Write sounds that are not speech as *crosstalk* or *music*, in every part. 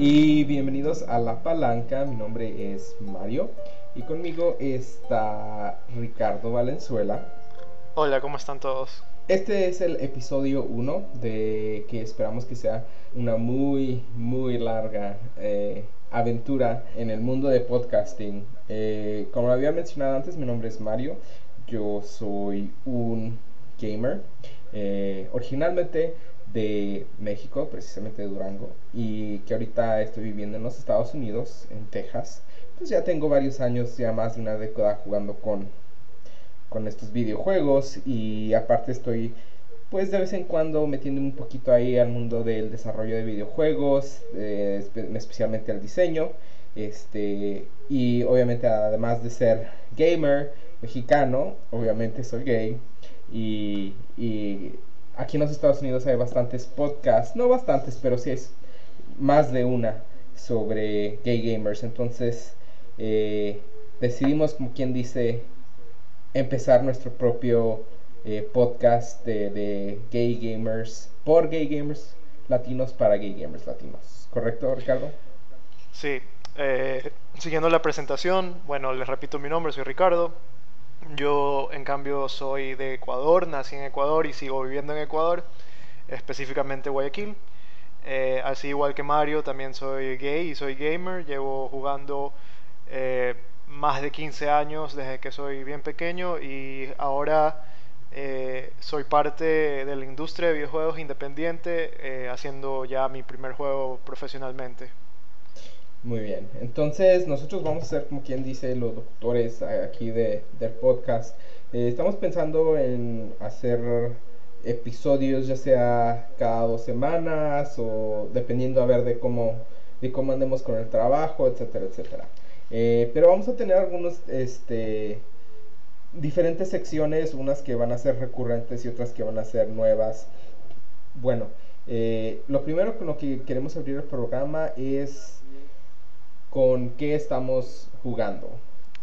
y bienvenidos a La Palanca. Mi nombre es Mario y conmigo está Ricardo Valenzuela. Hola, ¿cómo están todos? Este es el episodio 1 de que esperamos que sea una muy, muy larga eh, aventura en el mundo de podcasting. Eh, como lo había mencionado antes, mi nombre es Mario. Yo soy un gamer. Eh, originalmente de México, precisamente de Durango, y que ahorita estoy viviendo en los Estados Unidos, en Texas. Pues ya tengo varios años, ya más de una década jugando con, con estos videojuegos y aparte estoy pues de vez en cuando metiéndome un poquito ahí al mundo del desarrollo de videojuegos, eh, especialmente al diseño. Este, y obviamente además de ser gamer mexicano, obviamente soy gay y, y aquí en los Estados Unidos hay bastantes podcasts, no bastantes, pero sí es más de una sobre gay gamers. Entonces eh, decidimos, como quien dice, empezar nuestro propio eh, podcast de, gay gamers por gay gamers latinos para gay gamers latinos. ¿Correcto, Ricardo? Sí. Eh, siguiendo la presentación, bueno, les repito mi nombre, soy Ricardo. Yo, en cambio, soy de Ecuador, nací en Ecuador y sigo viviendo en Ecuador, específicamente Guayaquil. Eh, así igual que Mario, también soy gay y soy gamer. Llevo jugando eh, más de 15 años desde que soy bien pequeño y ahora eh, soy parte de la industria de videojuegos independiente, haciendo ya mi primer juego profesionalmente. Muy bien, entonces nosotros vamos a ser como quien dice los doctores aquí de, del podcast. Eh, estamos pensando en hacer episodios ya sea cada dos semanas o dependiendo a ver de cómo, de cómo andemos con el trabajo, etcétera, etcétera. Eh, pero vamos a tener algunos este, diferentes secciones, unas que van a ser recurrentes y otras que van a ser nuevas. Bueno, eh, lo primero con lo que queremos abrir el programa es con qué estamos jugando.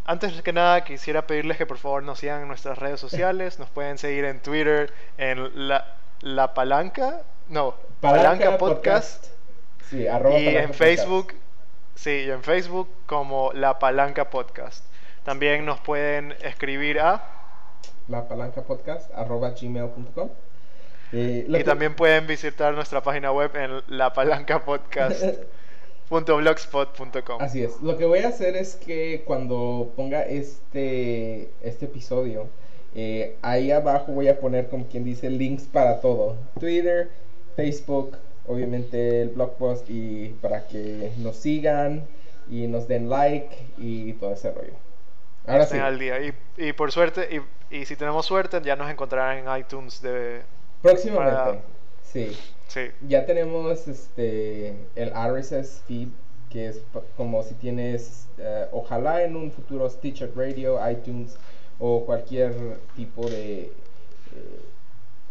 Antes que nada, quisiera pedirles que por favor nos sigan en nuestras redes sociales. Nos pueden seguir en Twitter en La, la Palanca, no, Palanca, Podcast. Sí, arroba y en Facebook, sí, en Facebook como La Palanca Podcast. También nos pueden escribir a la palanca podcast arroba gmail.com eh, y también pueden visitar nuestra página web en la palanca podcast *laughs* .blogspot.com Así es. Lo que voy a hacer es que cuando ponga este, este episodio, eh, ahí abajo voy a poner como quien dice links para todo. Twitter, Facebook, obviamente el blog post y para que nos sigan y nos den like y todo ese rollo. Ahora sí. Al día. Y, por suerte, y, y, si tenemos suerte, ya nos encontrarán en iTunes de... Próximamente. Sí. Ya tenemos este el RSS feed, que es como si tienes, eh, ojalá en un futuro Stitcher Radio, iTunes o cualquier tipo de eh,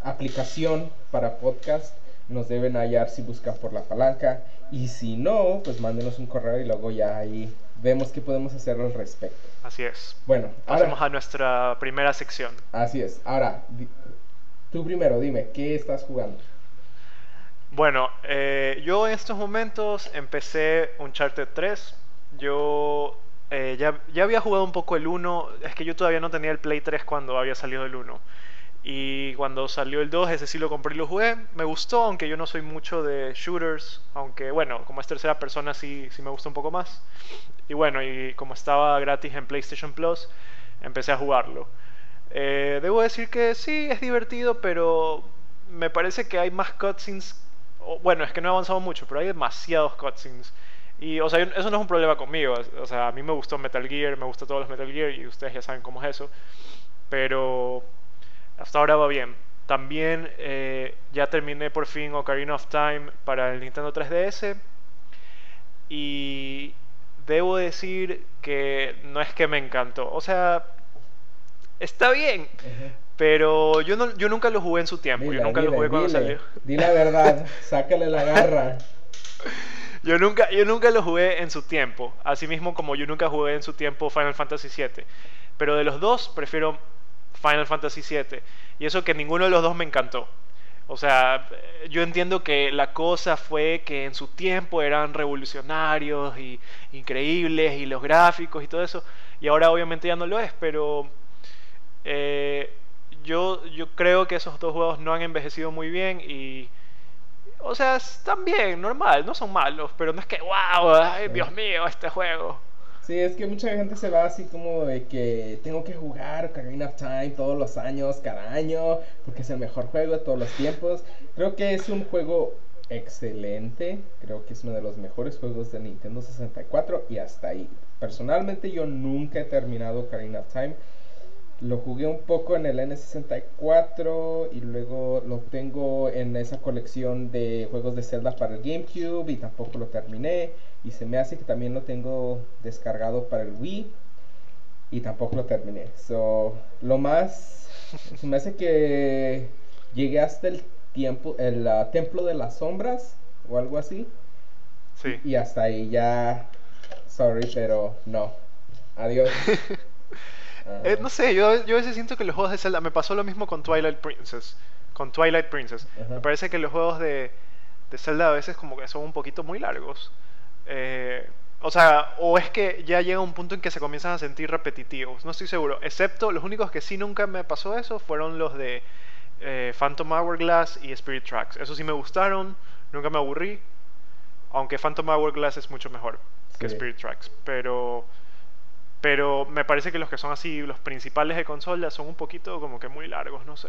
aplicación para podcast, nos deben hallar si buscan por la palanca. Y si no, pues mándenos un correo y luego ya ahí vemos qué podemos hacer al respecto. Así es. Bueno, pasemos a nuestra primera sección. Así es. Ahora, tú primero, dime, ¿qué estás jugando? Bueno, eh, yo en estos momentos empecé Uncharted 3. Yo eh, ya, ya, había jugado un poco el 1. Es que yo todavía no tenía el Play 3 cuando había salido el 1. Y cuando salió el 2, ese sí lo compré y lo jugué. Me gustó, aunque yo no soy mucho de shooters. Aunque bueno, como es tercera persona sí, sí me gusta un poco más. Y bueno, y como estaba gratis en PlayStation Plus, empecé a jugarlo. Eh, debo decir que sí, es divertido, pero me parece que hay más cutscenes bueno, es que no he avanzado mucho, pero hay demasiados cutscenes. Y, o sea, eso no es un problema conmigo. O sea, a mí me gustó Metal Gear, me gustan todos los Metal Gear y ustedes ya saben cómo es eso. Pero hasta ahora va bien. También eh, ya terminé por fin Ocarina of Time para el Nintendo 3DS. Y debo decir que no es que me encantó. O sea, está bien. Pero yo, no, yo nunca lo jugué en su tiempo. yo nunca lo jugué cuando salió. Di la verdad, sácale la garra. *laughs* yo, nunca, yo nunca lo jugué en su tiempo. Así mismo como yo nunca jugué en su tiempo Final Fantasy VII. Pero de los dos, prefiero Final Fantasy VII. Y eso que ninguno de los dos me encantó. O sea, yo entiendo que la cosa fue que en su tiempo eran revolucionarios y increíbles y los gráficos y todo eso, y ahora obviamente ya no lo es, pero eh, yo, yo creo que esos dos juegos no han envejecido muy bien y... O sea, están bien, normal, no son malos, pero no es que, wow, ay, Dios mío, este juego. Sí, es que mucha gente se va así como de que tengo que jugar Ocarina of Time todos los años, cada año, porque es el mejor juego de todos los tiempos. Creo que es un juego excelente, creo que es uno de los mejores juegos de Nintendo 64 y hasta ahí. Personalmente yo nunca he terminado Ocarina of Time. Lo jugué un poco en el N64 y luego lo tengo en esa colección de juegos de Zelda para el GameCube y tampoco lo terminé. Y se me hace que también lo tengo descargado para el Wii y tampoco lo terminé. So, lo más, *laughs* se me hace que llegué hasta el tiempo, el uh, Templo de las Sombras o algo así. Sí. Y hasta ahí ya, sorry, pero no. Adiós. *laughs* Eh, no sé, yo, yo a veces siento que los juegos de Zelda. Me pasó lo mismo con Twilight Princess. Con Twilight Princess. Me parece que los juegos de, de Zelda a veces como que son un poquito muy largos. Eh, o sea, o es que ya llega un punto en que se comienzan a sentir repetitivos. No estoy seguro. Excepto los únicos que sí nunca me pasó eso fueron los de eh, Phantom Hourglass y Spirit Tracks. Eso sí me gustaron. Nunca me aburrí. Aunque Phantom Hourglass es mucho mejor que Spirit Tracks. Pero pero me parece que los que son así, los principales de consola, son un poquito como que muy largos, no sé.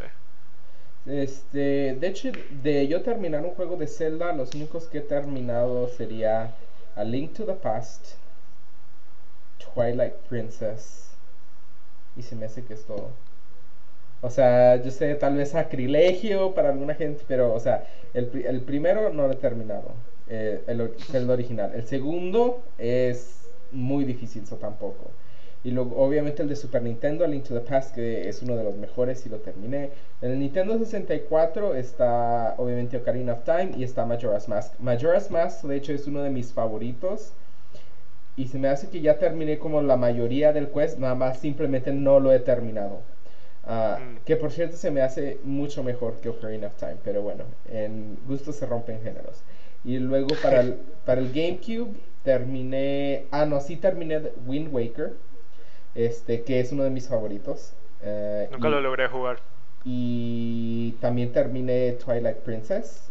Este, de hecho, de yo terminar un juego de Zelda, los únicos que he terminado sería A Link to the Past, Twilight Princess, y se me hace que es todo. O sea, yo sé, tal vez sacrilegio para alguna gente, pero, o sea, el, el primero no lo he terminado, eh, el, el original. El segundo es muy difícil, eso tampoco. Y luego, obviamente, el de Super Nintendo, Link to the Past, que es uno de los mejores y lo terminé. En el Nintendo 64 está, obviamente, Ocarina of Time y está Majora's Mask. Majora's Mask, de hecho, es uno de mis favoritos. Y se me hace que ya terminé como la mayoría del quest, nada más simplemente no lo he terminado. Ah, mm. Que por cierto se me hace mucho mejor que Ocarina of Time, pero bueno, en gusto se rompen géneros. Y luego para *laughs* el, para el GameCube terminé, ah no, sí terminé Wind Waker este, que es uno de mis favoritos. Eh, Nunca lo logré jugar. Y también terminé Twilight Princess.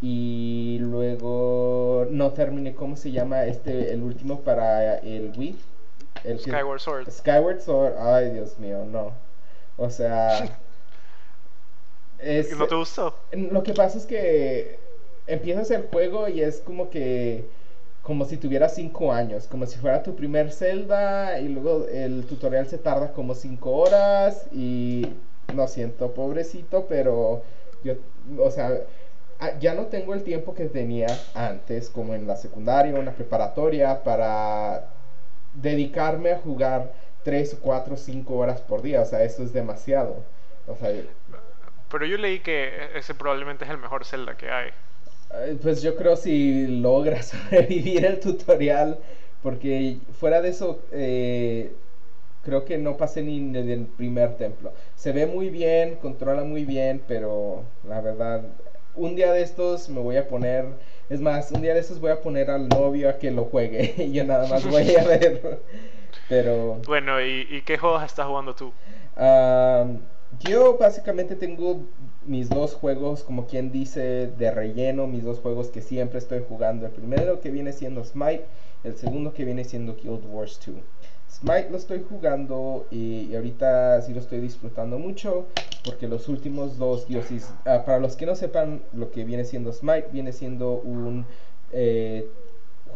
Y luego no terminé, ¿cómo se llama? Este, el último para el Wii. El Skyward Sword. Skyward Sword, ay Dios mío, no. O sea... *laughs* es, ¿No te gustó? Lo que pasa es que empiezas el juego y es como que como si tuviera 5 años, como si fuera tu primer Zelda y luego el tutorial se tarda como 5 horas y lo siento, pobrecito, pero yo, o sea, ya no tengo el tiempo que tenía antes, como en la secundaria o en la preparatoria, para dedicarme a jugar 3, 4, 5 horas por día, o sea, eso es demasiado. O sea, pero yo leí que ese probablemente es el mejor Zelda que hay. Pues yo creo si logra *laughs* sobrevivir el tutorial, porque fuera de eso, eh, creo que no pasé ni del primer templo. Se ve muy bien, controla muy bien, pero la verdad, un día de estos me voy a poner, es más, un día de estos voy a poner al novio a que lo juegue *laughs* y yo nada más voy a *laughs* ver. Pero... Bueno, ¿y, qué juegos estás jugando tú? yo básicamente tengo mis dos juegos, como quien dice, de relleno, mis dos juegos que siempre estoy jugando. El primero que viene siendo Smite, el segundo que viene siendo Guild Wars 2. Smite lo estoy jugando y, ahorita sí lo estoy disfrutando mucho porque los últimos dos dioses, ah, para los que no sepan lo que viene siendo Smite, viene siendo un eh,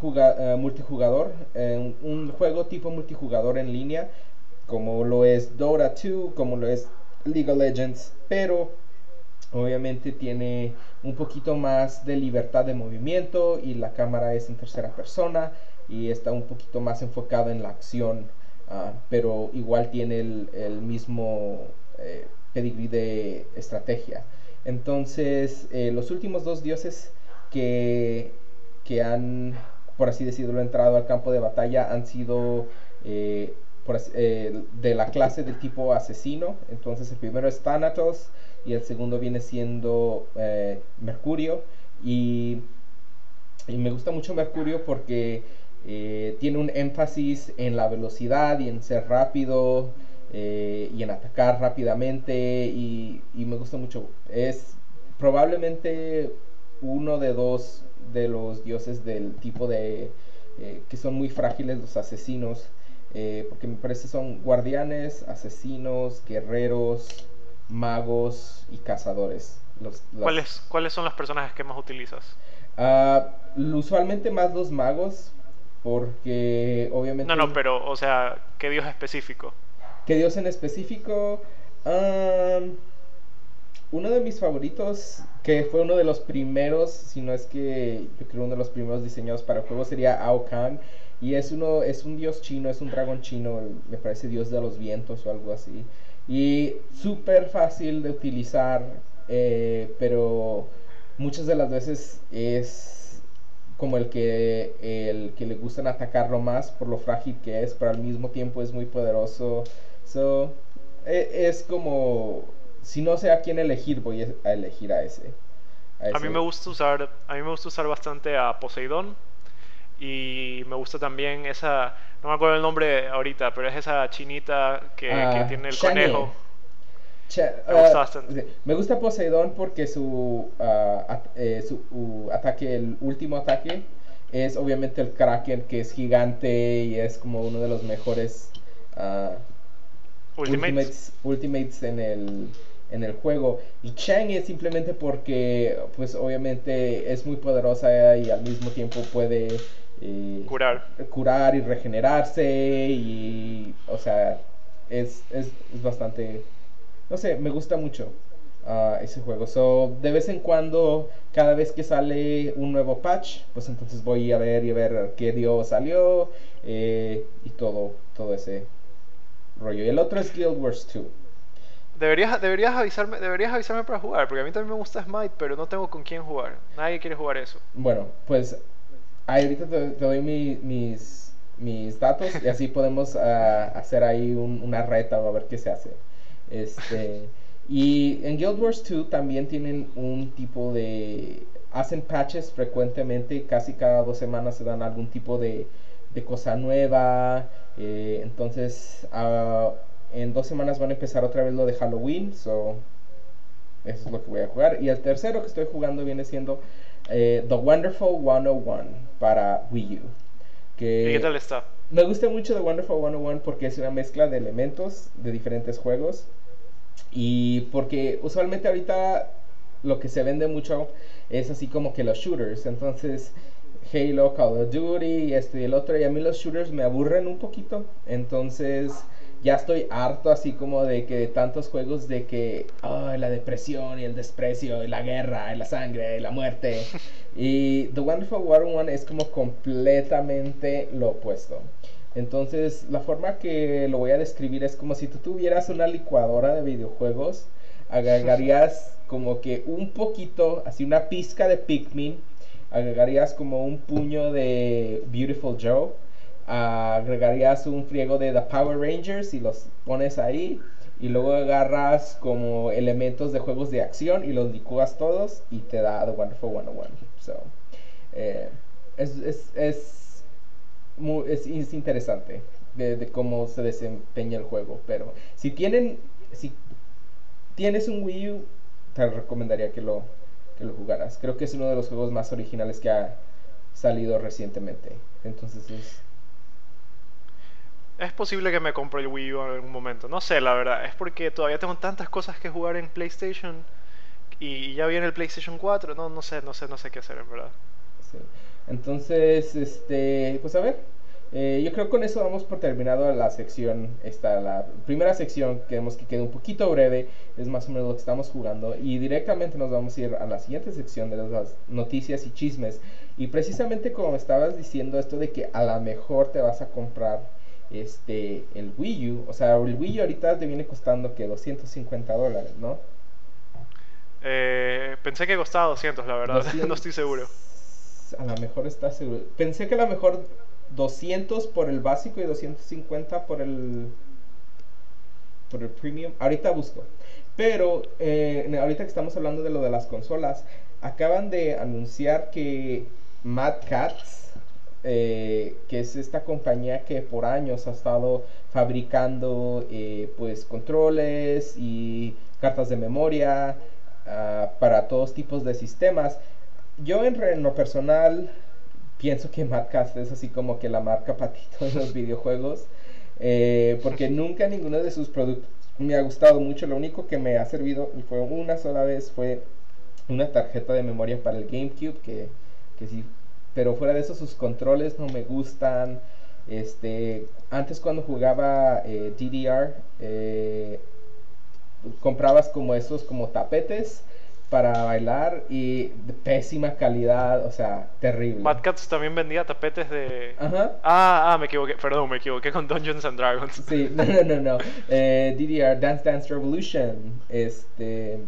ah, multijugador, eh, un, juego tipo multijugador en línea como lo es Dota 2, como lo es League of Legends, pero Obviamente tiene un poquito más de libertad de movimiento y la cámara es en tercera persona y está un poquito más enfocado en la acción, ah, pero igual tiene el, mismo eh, pedigrí de estrategia. Entonces, eh, los últimos dos dioses que, que han, por así decirlo, entrado al campo de batalla han sido eh, de la clase del tipo asesino. Entonces, el primero es Thanatos y el segundo viene siendo eh, Mercurio. Y, y, me gusta mucho Mercurio porque eh, tiene un énfasis en la velocidad y en ser rápido eh, y en atacar rápidamente y, y me gusta mucho. Es probablemente uno de dos de los dioses del tipo de que son muy frágiles los asesinos porque me parece son guardianes asesinos guerreros magos y cazadores los, ¿Cuáles, ¿Cuáles son los personajes que más utilizas? Uh, usualmente más los magos porque obviamente no no pero o sea qué dios específico qué dios en específico um, uno de mis favoritos, que fue uno de los primeros, si no es que yo creo uno de los primeros diseñados para el juego, sería Ao Kang. Y es, uno, es un dios chino, es un dragón chino, me parece dios de los vientos o algo así. Y súper fácil de utilizar, eh, pero muchas de las veces es como el que, el que le gustan atacarlo más por lo frágil que es, pero al mismo tiempo es muy poderoso. So, e, es como si no sé a quién elegir, voy a elegir a ese. A, mí me gusta usar, a mí me gusta usar bastante a Poseidón y me gusta también esa, no me acuerdo el nombre ahorita, pero es esa chinita que, ah, tiene el conejo. me gusta bastante. Me gusta Poseidón porque su, uh, eh, su ataque, el último ataque, es obviamente el Kraken que es gigante y es como uno de los mejores ultimates. ultimates en el en el juego. Y Chang es simplemente porque, pues obviamente es muy poderosa y al mismo tiempo puede curar. curar y regenerarse y, o sea, es, es, es bastante, no sé, me gusta mucho. Uh, ese juego. So, de vez en cuando, cada vez que sale un nuevo patch, pues entonces voy a ver y a ver qué dio salió eh, y todo, todo ese rollo. Y el otro es Guild Wars 2. Deberías, deberías, avisarme, deberías avisarme para jugar, porque a mí también me gusta Smite, pero no tengo con quién jugar. Nadie quiere jugar eso. Bueno, pues ahorita te, doy mis, mis datos y así podemos ah, hacer ahí una reta o a ver qué se hace. Este, y en Guild Wars 2 también tienen un tipo de... Hacen patches frecuentemente, casi cada dos semanas se dan algún tipo de, de cosa nueva. Eh, entonces, uh, en dos semanas van a empezar otra vez lo de Halloween, so eso es lo que voy a jugar. Y el tercero que estoy jugando viene siendo eh, The Wonderful 101 para Wii U. Que ¿Y qué tal está? Me gusta mucho The Wonderful 101 porque es una mezcla de elementos de diferentes juegos. Y porque usualmente ahorita lo que se vende mucho es así como que los shooters. Entonces, Halo, Call of Duty, este y el otro. Y a mí los shooters me aburren un poquito. Entonces ya estoy harto así como de que tantos juegos de que la depresión y el desprecio y la guerra y la sangre y la muerte. Y The Wonderful One es como completamente lo opuesto. Entonces la forma que lo voy a describir es como si tú tuvieras una licuadora de videojuegos agregarías *laughs* como que un poquito así una pizca de Pikmin agregarías como un puño de Beautiful Joe agregarías un friego de The Power Rangers y los pones ahí y luego agarras como elementos de juegos de acción y los licúas todos y te da The Wonderful 101. So, eh, es, es, es, muy, es, interesante de, cómo se desempeña el juego. Pero si tienen, si tienes un Wii U, te recomendaría que lo, que lo jugaras. Creo que es uno de los juegos más originales que ha salido recientemente. Entonces es es posible que me compre el Wii U en algún momento. No sé, la verdad. Es porque todavía tengo tantas cosas que jugar en PlayStation. Y ya viene el PlayStation 4. No, no sé, no sé, no sé qué hacer, en verdad. Sí. Entonces, este, pues a ver. Eh, yo creo que con eso damos por terminado la sección, esta, la primera sección, queremos que quede un poquito breve, es más o menos lo que estamos jugando, y directamente nos vamos a ir a la siguiente sección de las noticias y chismes, y precisamente como estabas diciendo esto de que a lo mejor te vas a comprar este, el Wii U, o sea, el Wii U ahorita te viene costando que 250 dólares, ¿no? Eh, pensé que costaba 200, la verdad, *laughs* no estoy seguro. A lo mejor está seguro. Pensé que a lo mejor 200 por el básico y 250 por el por el premium. Ahorita busco. Pero eh, ahorita que estamos hablando de lo de las consolas, acaban de anunciar que Mad Cats, eh, que es esta compañía que por años ha estado fabricando eh, pues controles y cartas de memoria ah, para todos tipos de sistemas. Yo en, lo personal pienso que Mad Cats es así como que la marca patito en los videojuegos. porque *laughs* nunca ninguno de sus productos me ha gustado mucho. Lo único que me ha servido, y fue una sola vez, fue una tarjeta de memoria para el GameCube, que, que sí, pero fuera de eso sus controles no me gustan. Este, antes cuando jugaba eh, DDR, eh, comprabas como esos como tapetes para bailar y de pésima calidad, o sea, terrible. Mad Cats también vendía tapetes de... Ajá. Ah, ah, me equivoqué, perdón, me equivoqué con Dungeons and Dragons. Sí, *laughs* no, no, no, no. Eh, DDR, Dance Dance Revolution. Este...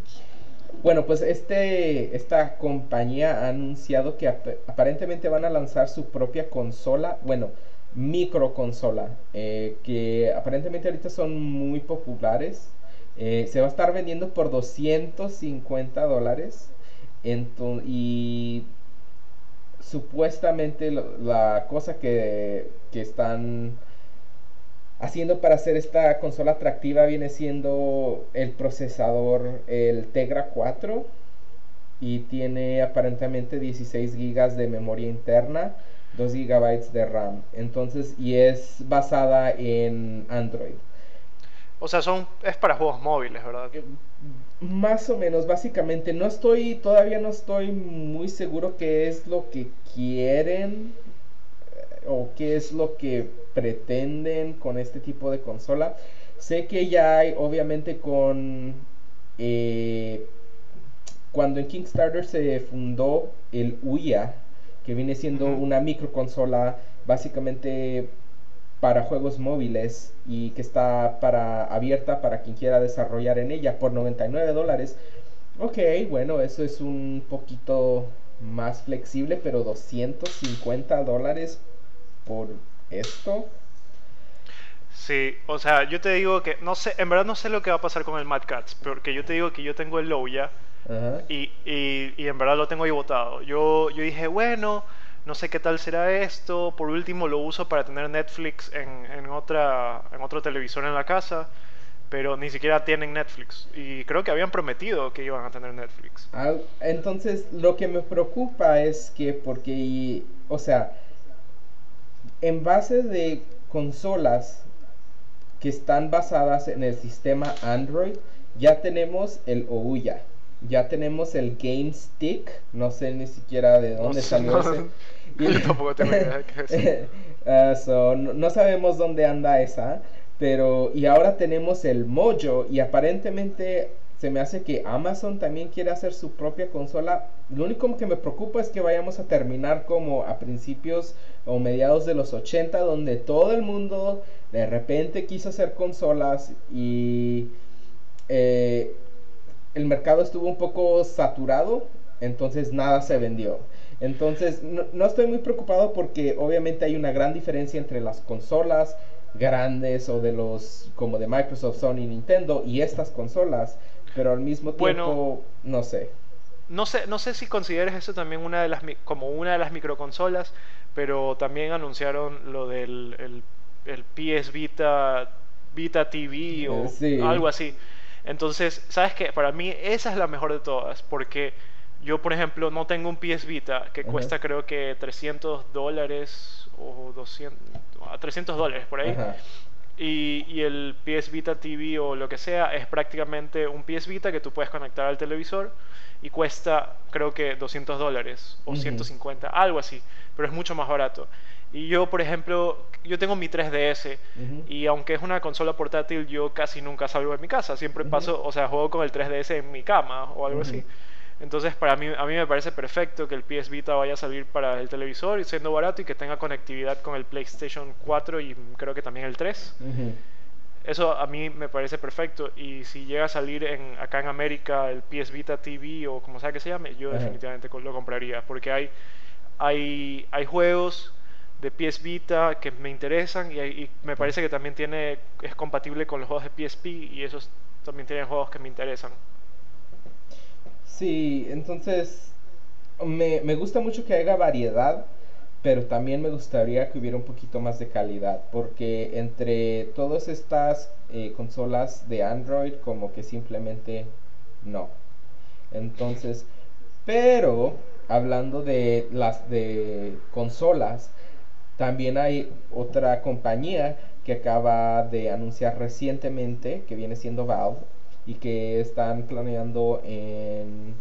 Bueno, pues este, esta compañía ha anunciado que aparentemente van a lanzar su propia consola, bueno, microconsola, eh, que aparentemente ahorita son muy populares eh, se va a estar vendiendo por 250 dólares. Y supuestamente la cosa que, que, están haciendo para hacer esta consola atractiva viene siendo el procesador, el Tegra 4. Y tiene aparentemente 16 gigas de memoria interna, 2 gigabytes de RAM. Entonces, y es basada en Android. O sea, son es para juegos móviles, ¿verdad? Eh, más o menos, básicamente. No estoy, todavía no estoy muy seguro qué es lo que quieren eh, o qué es lo que pretenden con este tipo de consola. Sé que ya hay, obviamente, con... Eh, cuando en Kickstarter se fundó el Uya, que viene siendo una microconsola básicamente para juegos móviles y que está para abierta para quien quiera desarrollar en ella por 99 dólares. Ok, bueno, eso es un poquito más flexible, pero 250 dólares por esto. Sí, o sea, yo te digo que no sé, en verdad no sé lo que va a pasar con el Mad Cats, porque yo te digo que yo tengo el Loya y, y, y, en verdad lo tengo ahí botado. Yo, yo dije, bueno, no sé qué tal será esto. Por último lo uso para tener Netflix en, en, otra, en otro televisor en la casa, pero ni siquiera tienen Netflix. Y creo que habían prometido que iban a tener Netflix. Ah, entonces lo que me preocupa es que porque, o sea, en base de consolas que están basadas en el sistema Android, ya tenemos el Ouya ya tenemos el Game Stick, no sé ni siquiera de dónde salió *laughs* ese. tampoco tengo idea de qué es. uh, *laughs* no, sabemos dónde anda esa, pero y ahora tenemos el Mojo y aparentemente se me hace que Amazon también quiere hacer su propia consola. Lo único que me preocupa es que vayamos a terminar como a principios o mediados de los 80, donde todo el mundo de repente quiso hacer consolas y eh, el mercado estuvo un poco saturado, entonces nada se vendió. Entonces no, estoy muy preocupado porque obviamente hay una gran diferencia entre las consolas grandes o de los como de Microsoft, Sony, Nintendo y estas consolas, pero al mismo tiempo no sé. No sé, no sé si consideres eso también una de las como una de las microconsolas, pero también anunciaron lo del el, PS Vita Vita TV o eh, algo así. Entonces, ¿sabes qué? Para mí esa es la mejor de todas, porque yo, por ejemplo, no tengo un PS Vita que cuesta creo que 300 dólares o 200, 300 dólares por ahí. Y, y, el PS Vita TV o lo que sea es prácticamente un PS Vita que tú puedes conectar al televisor y cuesta creo que 200 dólares o 150, algo así, pero es mucho más barato. Y yo, por ejemplo, yo tengo mi 3DS y aunque es una consola portátil, yo casi nunca salgo de mi casa. Siempre paso, o sea, juego con el 3DS en mi cama o algo así. Entonces, para mí, a mí me parece perfecto que el PS Vita vaya a salir para el televisor y siendo barato y que tenga conectividad con el PlayStation 4 y creo que también el 3. Eso a mí me parece perfecto y si llega a salir en, acá en América el PS Vita TV o como sea que se llame, yo definitivamente lo compraría porque hay, hay, hay juegos de PS Vita que me interesan y, me parece que también tiene es compatible con los juegos de PSP y eso también tienen juegos que me interesan. Sí, entonces me, me gusta mucho que haya variedad, pero también me gustaría que hubiera un poquito más de calidad, porque entre todas estas eh, consolas de Android, como que simplemente no. Entonces, pero hablando de las de consolas, también hay otra compañía que acaba de anunciar recientemente, que viene siendo Valve, y que están planeando en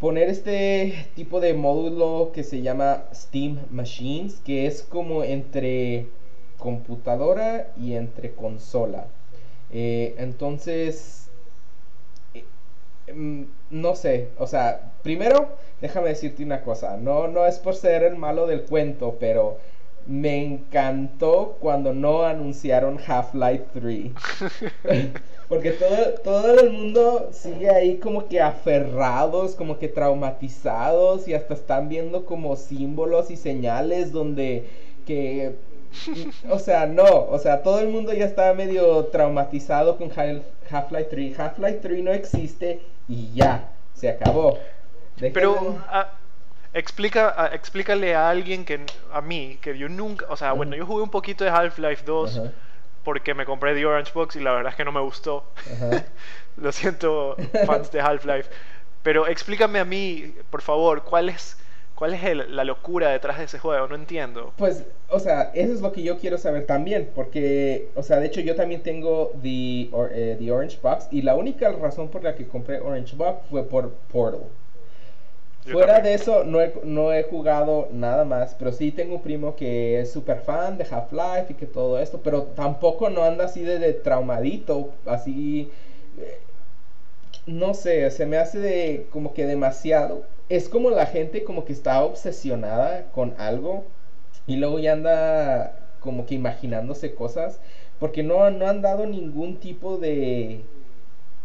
poner este tipo de módulo que se llama Steam Machines, que es como entre computadora y entre consola. Eh, entonces, eh, mm, no sé, o sea, primero déjame decirte una cosa, no, no es por ser el malo del cuento, pero me encantó cuando no anunciaron Half-Life 3. *laughs* Porque todo, todo el mundo sigue ahí como que aferrados, como que traumatizados y hasta están viendo como símbolos y señales donde que... O sea, no, o sea, todo el mundo ya está medio traumatizado con Half-Life 3. Half-Life 3 no existe y ya, se acabó. Pero... Explica, explícale a alguien que a mí, que yo nunca, o sea, bueno, yo jugué un poquito de Half-Life 2 porque me compré The Orange Box y la verdad es que no me gustó. *laughs* Lo siento, fans de Half-Life. Pero explícame a mí, por favor, cuál es, cuál es la locura detrás de ese juego, no entiendo. Pues, o sea, eso es lo que yo quiero saber también, porque, o sea, de hecho yo también tengo The, eh, The Orange Box y la única razón por la que compré Orange Box fue por Portal. Fuera de eso, no he, no he jugado nada más, pero sí tengo un primo que es súper fan de Half-Life y que todo esto, pero tampoco no anda así de, traumadito, así, eh, no sé, se me hace de como que demasiado. Es como la gente como que está obsesionada con algo y luego ya anda como que imaginándose cosas, porque no, no han dado ningún tipo de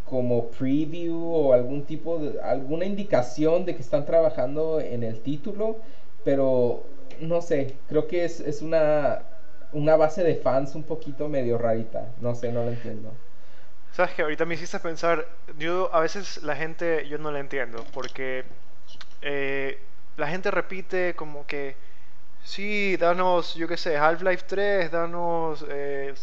como preview o algún tipo de alguna indicación de que están trabajando en el título, pero no sé, creo que es, es una, una base de fans un poquito medio rarita, no sé, no lo entiendo. Sabes que ahorita me hiciste pensar, yo a veces la gente yo no la entiendo, porque eh, la gente repite como que sí, danos, yo qué sé, Half-Life 3, danos eh,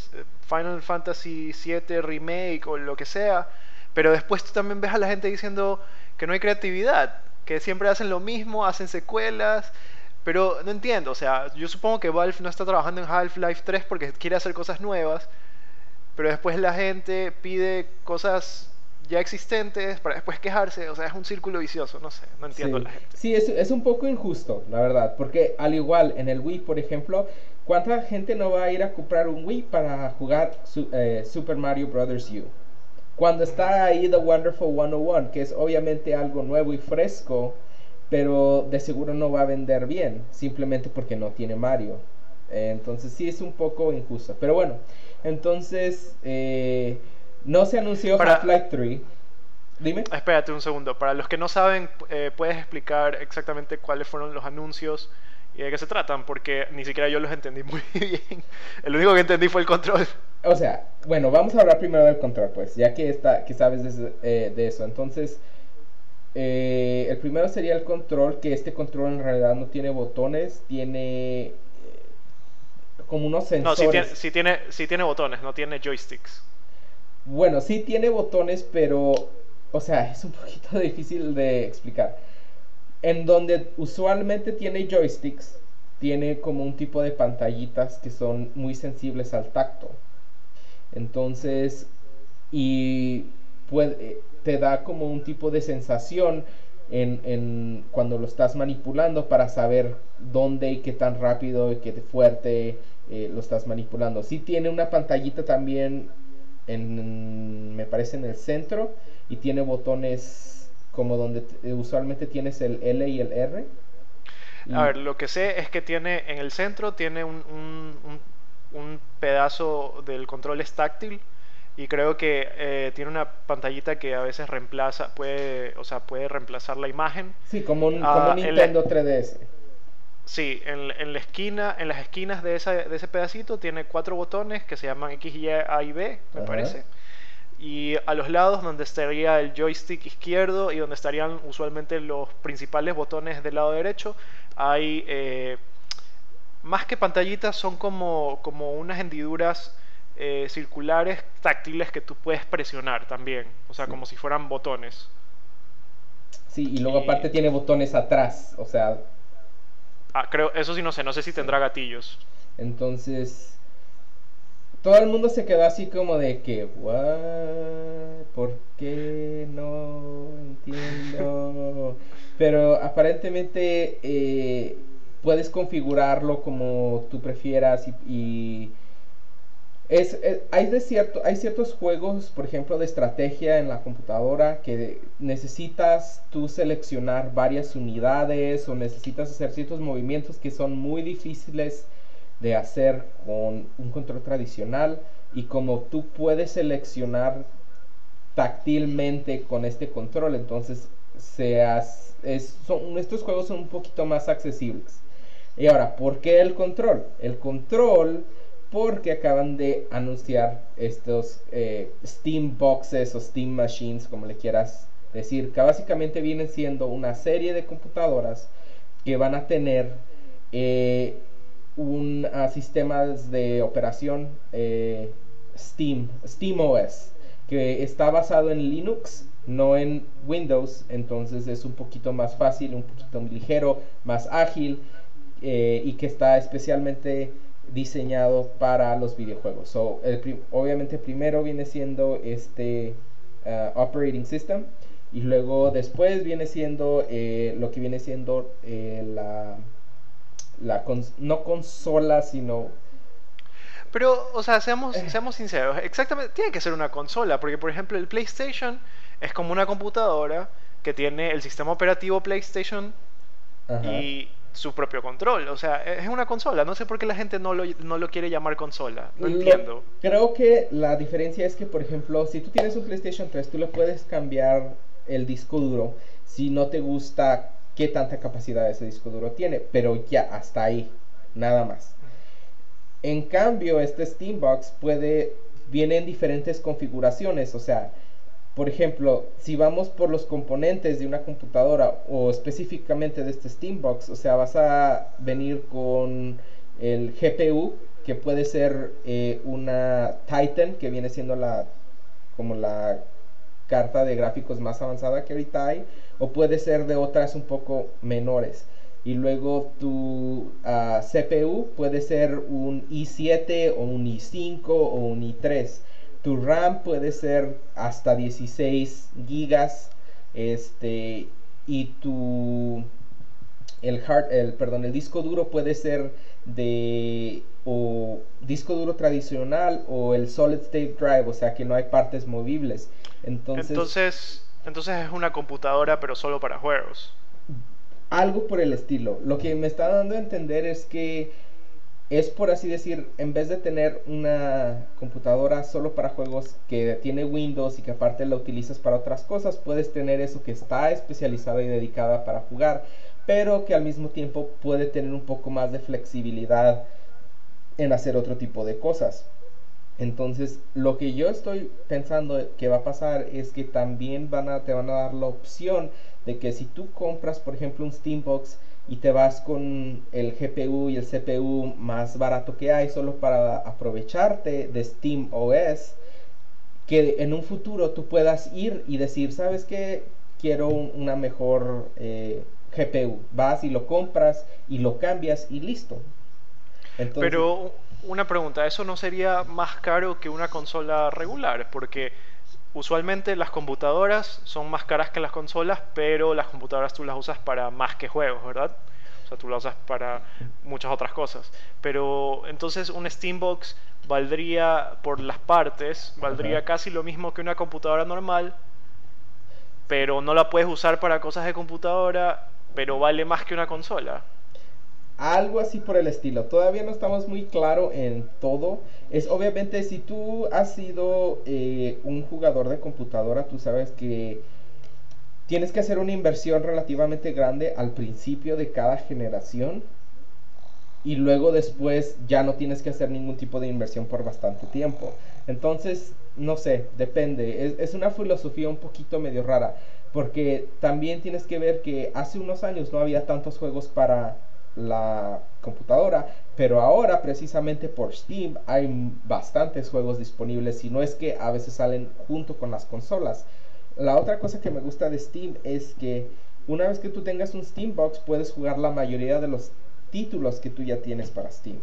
Final Fantasy 7 Remake o lo que sea, pero después tú también ves a la gente diciendo que no hay creatividad, que siempre hacen lo mismo, hacen secuelas. Pero no entiendo, o sea, yo supongo que Valve no está trabajando en Half-Life 3 porque quiere hacer cosas nuevas, pero después la gente pide cosas ya existentes para después quejarse, o sea, es un círculo vicioso, no sé, no entiendo la gente. Sí, es, es, un poco injusto, la verdad, porque al igual en el Wii, por ejemplo, ¿cuánta gente no va a ir a comprar un Wii para jugar eh, Super Mario Bros. U? Cuando está ahí The Wonderful 101, que es obviamente algo nuevo y fresco, pero de seguro no va a vender bien, simplemente porque no tiene Mario. entonces sí es un poco injusto. Pero bueno, entonces eh, no se anunció Half-Life 3. Dime. Espérate un segundo. Para los que no saben, eh, ¿puedes explicar exactamente cuáles fueron los anuncios y de qué se tratan? Porque ni siquiera yo los entendí muy *laughs* bien. El único que entendí fue el control o sea, bueno, vamos a hablar primero del control, pues, ya que, está, que sabes eh, de, eso. Entonces, eh, el primero sería el control, que este control en realidad no tiene botones, tiene eh, como unos sensores. No, sí tiene, sí tiene, botones, no tiene joysticks. Bueno, sí tiene botones, pero, o sea, es un poquito *laughs* difícil de explicar. En donde usualmente tiene joysticks, tiene como un tipo de pantallitas que son muy sensibles al tacto. Entonces, y puede, te da como un tipo de sensación en, cuando lo estás manipulando para saber dónde y qué tan rápido y qué fuerte eh, lo estás manipulando. Sí tiene una pantallita también, en, me parece, en el centro y tiene botones como donde usualmente tienes el L y el R. A ver, lo que sé es que tiene en el centro tiene un un pedazo del control es táctil y creo que eh, tiene una pantallita que a veces reemplaza, puede, o sea, puede reemplazar la imagen. Sí, como un, ah, Nintendo 3DS. Sí, en, la esquina, en las esquinas de, esa, de ese pedacito tiene cuatro botones que se llaman X, Y, A y B, me parece. Y a los lados donde estaría el joystick izquierdo y donde estarían usualmente los principales botones del lado derecho hay eh, más que pantallitas son como, como unas hendiduras eh, circulares táctiles que tú puedes presionar también, o sea, como si fueran botones. Sí, y luego aparte tiene botones atrás, o sea... Ah, creo, eso sí no sé, no sé si tendrá gatillos. Entonces, todo el mundo se quedó así como de que. ¿por qué no entiendo? Pero aparentemente eh, puedes configurarlo como tú prefieras y, es, hay, de cierto, hay ciertos juegos, por ejemplo, de estrategia en la computadora que necesitas tú seleccionar varias unidades o necesitas hacer ciertos movimientos que son muy difíciles de hacer con un control tradicional y como tú puedes seleccionar táctilmente con este control, entonces seas, son, estos juegos son un poquito más accesibles. Y ahora, ¿por qué el control? El control porque acaban de anunciar estos eh, Steam Boxes o Steam Machines, como le quieras decir, que básicamente vienen siendo una serie de computadoras que van a tener eh, un uh, sistemas de operación eh, Steam, SteamOS, que está basado en Linux, no en Windows, entonces es un poquito más fácil, un poquito ligero, más ágil y que está especialmente diseñado para los videojuegos. So, obviamente primero viene siendo este uh, operating system y luego después viene siendo eh, lo que viene siendo eh, la, la no consola sino pero o sea seamos eh. seamos sinceros exactamente tiene que ser una consola porque por ejemplo el PlayStation es como una computadora que tiene el sistema operativo PlayStation y su propio control. O sea, es una consola. No sé por qué la gente no lo, no lo quiere llamar consola. No entiendo. Creo que la diferencia es que, por ejemplo, si tú tienes un PlayStation 3, tú le puedes cambiar el disco duro si no te gusta qué tanta capacidad ese disco duro tiene. Pero ya, hasta ahí. Nada más. En cambio, este Steambox puede... Viene en diferentes configuraciones. O sea, por ejemplo, si vamos por los componentes de una computadora o específicamente de este Steambox, o sea, vas a venir con el GPU, que puede ser eh, una Titan, que viene siendo la como la carta de gráficos más avanzada que ahorita hay, o puede ser de otras un poco menores. Y luego tu ah, CPU puede ser un i7 o un i5 o un i3 tu RAM puede ser hasta 16 gigas este y tu el hard el perdón el disco duro puede ser de o disco duro tradicional o el solid state drive o sea que no hay partes movibles entonces entonces entonces es una computadora pero solo para juegos algo por el estilo lo que me está dando a entender es que es por así decir, en vez de tener una computadora solo para juegos que tiene Windows y que aparte la utilizas para otras cosas, puedes tener eso que está especializada y dedicada para jugar, pero que al mismo tiempo puede tener un poco más de flexibilidad en hacer otro tipo de cosas. Entonces, lo que yo estoy pensando que va a pasar es que también van a, te van a dar la opción de que si tú compras, por ejemplo, un Steambox, y te vas con el GPU y el CPU más barato que hay solo para aprovecharte de Steam OS que en un futuro tú puedas ir y decir sabes que quiero una mejor eh, GPU vas y lo compras y lo cambias y listo. Pero una pregunta eso no sería más caro que una consola regular porque usualmente las computadoras son más caras que las consolas, pero las computadoras tú las usas para más que juegos, ¿verdad? O sea, tú las usas para muchas otras cosas. Pero entonces un Steambox valdría por las partes, valdría casi lo mismo que una computadora normal, pero no la puedes usar para cosas de computadora, pero vale más que una consola. Algo así por el estilo. Todavía no estamos muy claro en todo. Es obviamente si tú has sido eh, un jugador de computadora, tú sabes que tienes que hacer una inversión relativamente grande al principio de cada generación. y luego después ya no tienes que hacer ningún tipo de inversión por bastante tiempo. Entonces, no sé, depende. Es, es, una filosofía un poquito medio rara, porque también tienes que ver que hace unos años no había tantos juegos para la computadora, pero ahora precisamente por Steam hay bastantes juegos disponibles y no es que a veces salen junto con las consolas. La otra cosa que me gusta de Steam es que una vez que tú tengas un Steam Box puedes jugar la mayoría de los títulos que tú ya tienes para Steam.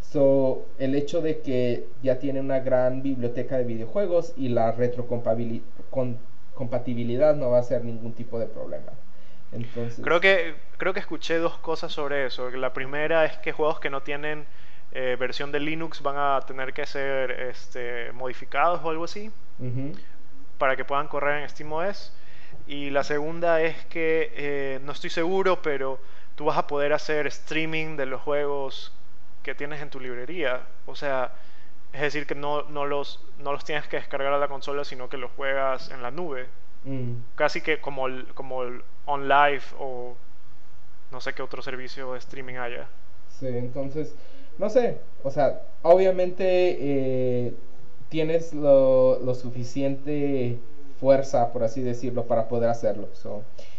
So, el hecho de que ya tiene una gran biblioteca de videojuegos y la retrocompatibilidad no va a ser ningún tipo de problema. Entonces... Creo que, creo que escuché dos cosas sobre eso. La primera es que juegos que no tienen eh, versión de Linux van a tener que ser este, modificados o algo así para que puedan correr en SteamOS. Y la segunda es que eh, no estoy seguro, pero tú vas a poder hacer streaming de los juegos que tienes en tu librería. O sea, es decir, que no, no, los, no los tienes que descargar a la consola, sino que los juegas en la nube. Mm. Casi que como el, como el OnLive o no sé qué otro servicio de streaming haya. Sí, entonces, no sé, o sea, obviamente eh, tienes lo, lo, suficiente fuerza, por así decirlo, para poder hacerlo.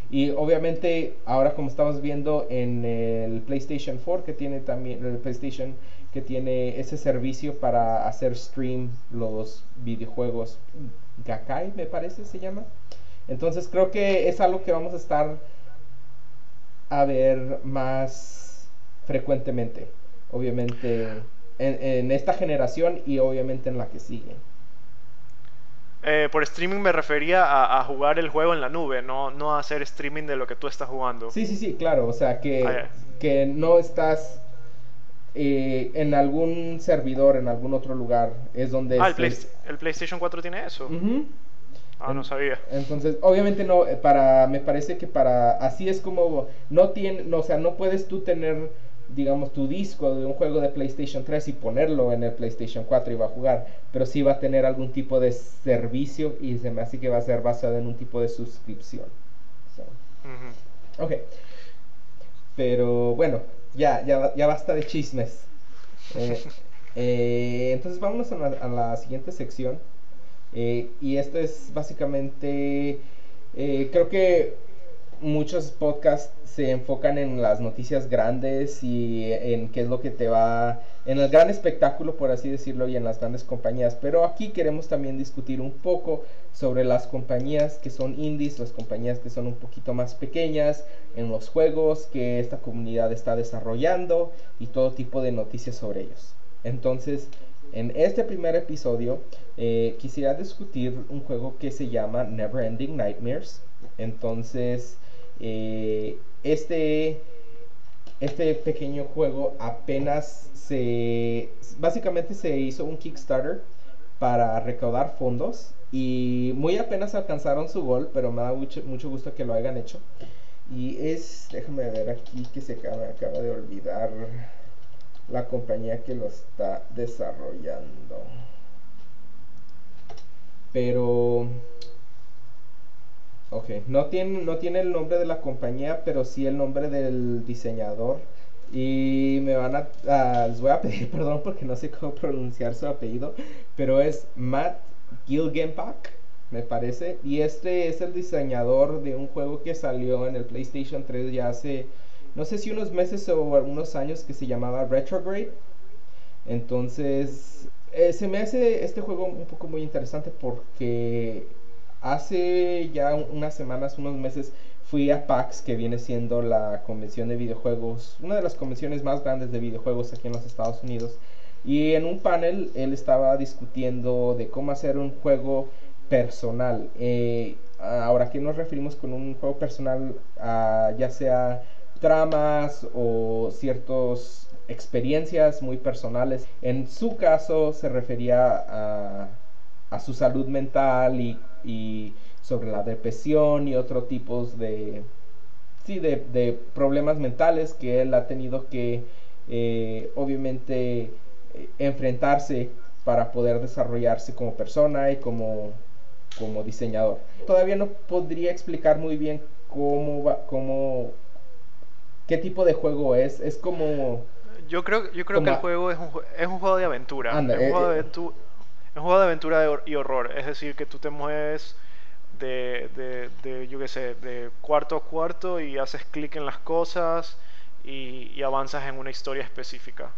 y obviamente ahora como estamos viendo en el PlayStation 4 que tiene también el PlayStation que tiene ese servicio para hacer stream los videojuegos Gakai me parece se llama entonces creo que es algo que vamos a estar a ver más frecuentemente, obviamente en, esta generación y obviamente en la que sigue. Eh, por streaming me refería a, jugar el juego en la nube, no, no a hacer streaming de lo que tú estás jugando. Sí, sí, sí, claro, o sea que, ah, que no estás eh, en algún servidor, en algún otro lugar, es donde... Ah, el, PlayStation 4 tiene eso. Ah, no sabía. Entonces, obviamente no, eh, para, me parece que para, así es como, no tiene, no, o sea, no puedes tú tener, digamos, tu disco de un juego de PlayStation 3 y ponerlo en el PlayStation 4 y va a jugar, pero sí va a tener algún tipo de servicio y se me hace que va a ser basado en un tipo de suscripción. Ok. Pero bueno, ya, ya, ya basta de chismes. *laughs* Eh, eh, entonces vámonos a la siguiente sección eh, y esto es básicamente, eh, creo que muchos podcasts se enfocan en las noticias grandes y en qué es lo que te va, en el gran espectáculo, por así decirlo, y en las grandes compañías. Pero aquí queremos también discutir un poco sobre las compañías que son indies, las compañías que son un poquito más pequeñas, en los juegos que esta comunidad está desarrollando y todo tipo de noticias sobre ellos. Entonces, en este primer episodio eh, quisiera discutir un juego que se llama Never Ending Nightmares. Entonces, eh, este, este pequeño juego apenas se... Básicamente se hizo un Kickstarter para recaudar fondos y muy apenas alcanzaron su gol, pero me da mucho, mucho gusto que lo hayan hecho. Y es, déjame ver aquí que se acaba, acaba de olvidar la compañía que lo está desarrollando. Pero... Ok, no tiene, no tiene el nombre de la compañía, pero sí el nombre del diseñador. Y me van a... les voy a pedir *laughs* perdón porque no sé cómo pronunciar su apellido. Pero es Matt Gilgenbach, me parece. Y este es el diseñador de un juego que salió en el PlayStation 3 ya hace no sé si unos meses o algunos años que se llamaba Retrograde. Entonces, eh, se me hace este juego un poco muy interesante porque hace ya unas semanas, unos meses, fui a PAX, que viene siendo la convención de videojuegos, una de las convenciones más grandes de videojuegos aquí en los Estados Unidos. Y en un panel él estaba discutiendo de cómo hacer un juego personal. Eh, ahora, ¿a qué nos referimos con un juego personal? ya sea tramas o ciertas experiencias muy personales. En su caso se refería a, su salud mental y, sobre la depresión y otros tipos de, sí, de, problemas mentales que él ha tenido que eh, obviamente enfrentarse para poder desarrollarse como persona y como, como diseñador. Todavía no podría explicar muy bien cómo, va, cómo qué tipo de juego es. Es como... yo creo, yo creo que el juego es un, es un juego de aventura. es, un eh, juego de eh. aventura es un juego de aventura y horror. Es decir, que tú te mueves de, de, de yo qué sé, de cuarto a cuarto y haces clic en las cosas y, y avanzas en una historia específica.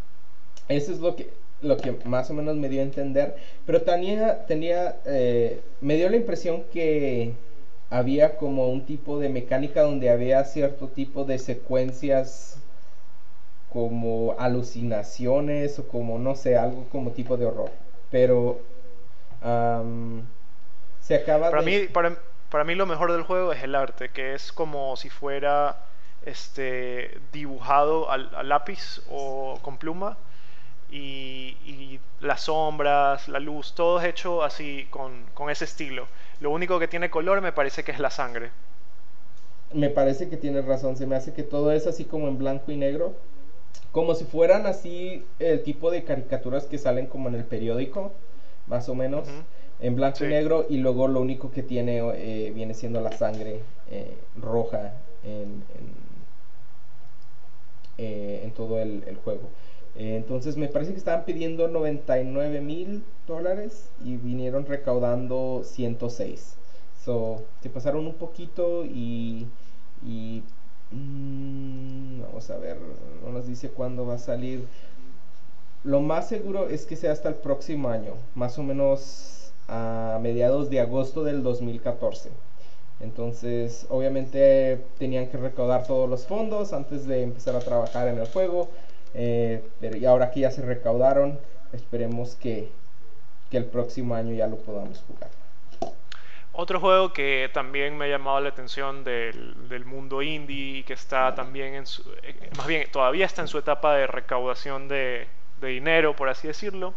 Eso es lo que, lo que más o menos me dio a entender. Pero tenía, tenía eh, me dio la impresión que había como un tipo de mecánica donde había cierto tipo de secuencias como alucinaciones o como no sé, algo como tipo de horror. Pero se acaba para de... Mí, para, para mí lo mejor del juego es el arte, que es como si fuera este dibujado al, lápiz o con pluma y, las sombras, la luz, todo es hecho así con, con, ese estilo. Lo único que tiene color me parece que es la sangre. Me parece que tienes razón, se me hace que todo es así como en blanco y negro, como si fueran así el tipo de caricaturas que salen como en el periódico, más o menos, en blanco y negro, y luego lo único que tiene eh, viene siendo la sangre eh, roja en, en, eh, todo el, el juego. Entonces me parece que estaban pidiendo 99 mil dólares y vinieron recaudando 106. So, se pasaron un poquito y, y mm, vamos a ver, no nos dice cuándo va a salir. Lo más seguro es que sea hasta el próximo año, más o menos a mediados de agosto del 2014. Entonces, obviamente tenían que recaudar todos los fondos antes de empezar a trabajar en el juego. Eh, pero y ahora que ya se recaudaron, esperemos que, que el próximo año ya lo podamos jugar. Otro juego que también me ha llamado la atención del, del mundo indie y que está también en su, eh, más bien todavía está en su etapa de recaudación de, de dinero, por así decirlo,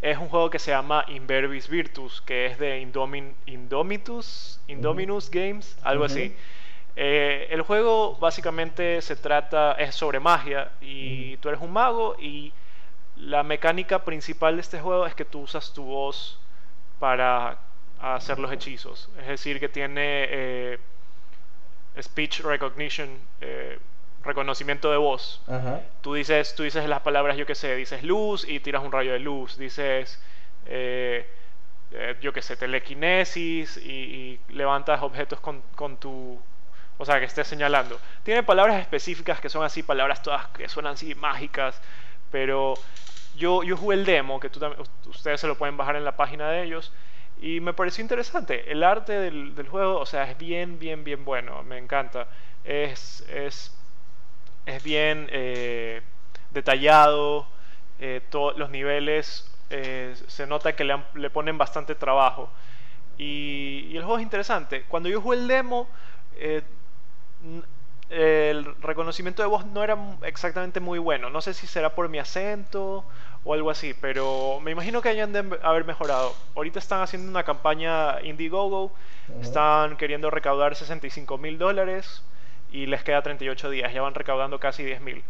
es un juego que se llama Inverbis Virtus, que es de Indomin, Indomitus, Indominus Games, algo así. Eh, el juego básicamente se trata, es sobre magia y tú eres un mago y la mecánica principal de este juego es que tú usas tu voz para hacer los hechizos. Es decir, que tiene eh, speech recognition, eh, reconocimiento de voz. Tú dices, tú dices las palabras, yo que sé, dices luz y tiras un rayo de luz. Dices, eh, yo que sé, telequinesis y, levantas objetos con, con, tu... O sea, que estés señalando. Tiene palabras específicas que son así, palabras todas que suenan así mágicas, pero yo, yo jugué el demo, que tú, ustedes se lo pueden bajar en la página de ellos, y me pareció interesante. El arte del, del, juego, o sea, es bien, bien, bien bueno. Me encanta. Es, es, es bien eh, detallado. Eh, todos los niveles eh, se nota que le, le, ponen bastante trabajo. Y, y, el juego es interesante. Cuando yo jugué el demo, el reconocimiento de voz no era exactamente muy bueno. No sé si será por mi acento o algo así, pero me imagino que hayan de haber mejorado. Ahorita están haciendo una campaña Indiegogo, están queriendo recaudar 65 mil dólares y les queda 38 días, ya van recaudando casi 10 mil.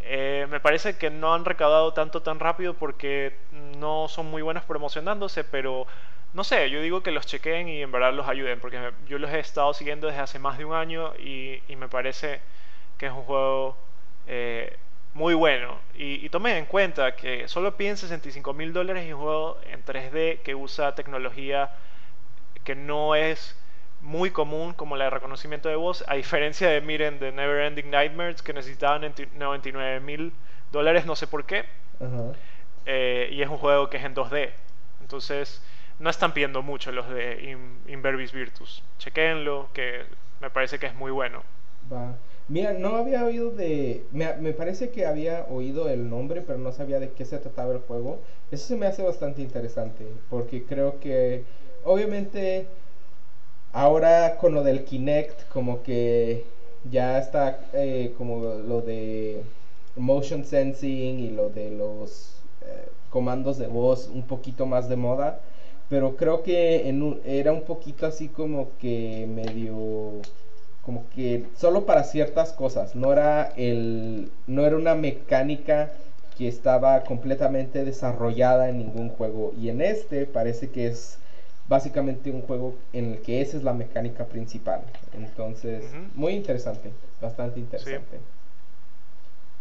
Eh, me parece que no han recaudado tanto tan rápido porque no son muy buenos promocionándose, pero no sé, yo digo que los chequeen y en verdad los ayuden, porque yo los he estado siguiendo desde hace más de un año y, y me parece que es un juego eh, muy bueno. Y, y tomen en cuenta que solo piden 65 mil dólares y un juego en 3D que usa tecnología que no es muy común como la de reconocimiento de voz, a diferencia de, miren, de Never Ending Nightmares que necesitaban 99 mil dólares, no sé por qué. Eh, y es un juego que es en 2D. Entonces, no están pidiendo mucho los de Inverbis Virtus. Chequenlo, que me parece que es muy bueno. Va. Mira, no había oído de... Me, me, parece que había oído el nombre, pero no sabía de qué se trataba el juego. Eso se me hace bastante interesante, porque creo que obviamente ahora con lo del Kinect, como que ya está eh, como lo de motion sensing y lo de los eh, comandos de voz un poquito más de moda, pero creo que en era un poquito así como que medio como que solo para ciertas cosas, no era el no era una mecánica que estaba completamente desarrollada en ningún juego y en este parece que es básicamente un juego en el que esa es la mecánica principal. Entonces, muy interesante, bastante interesante.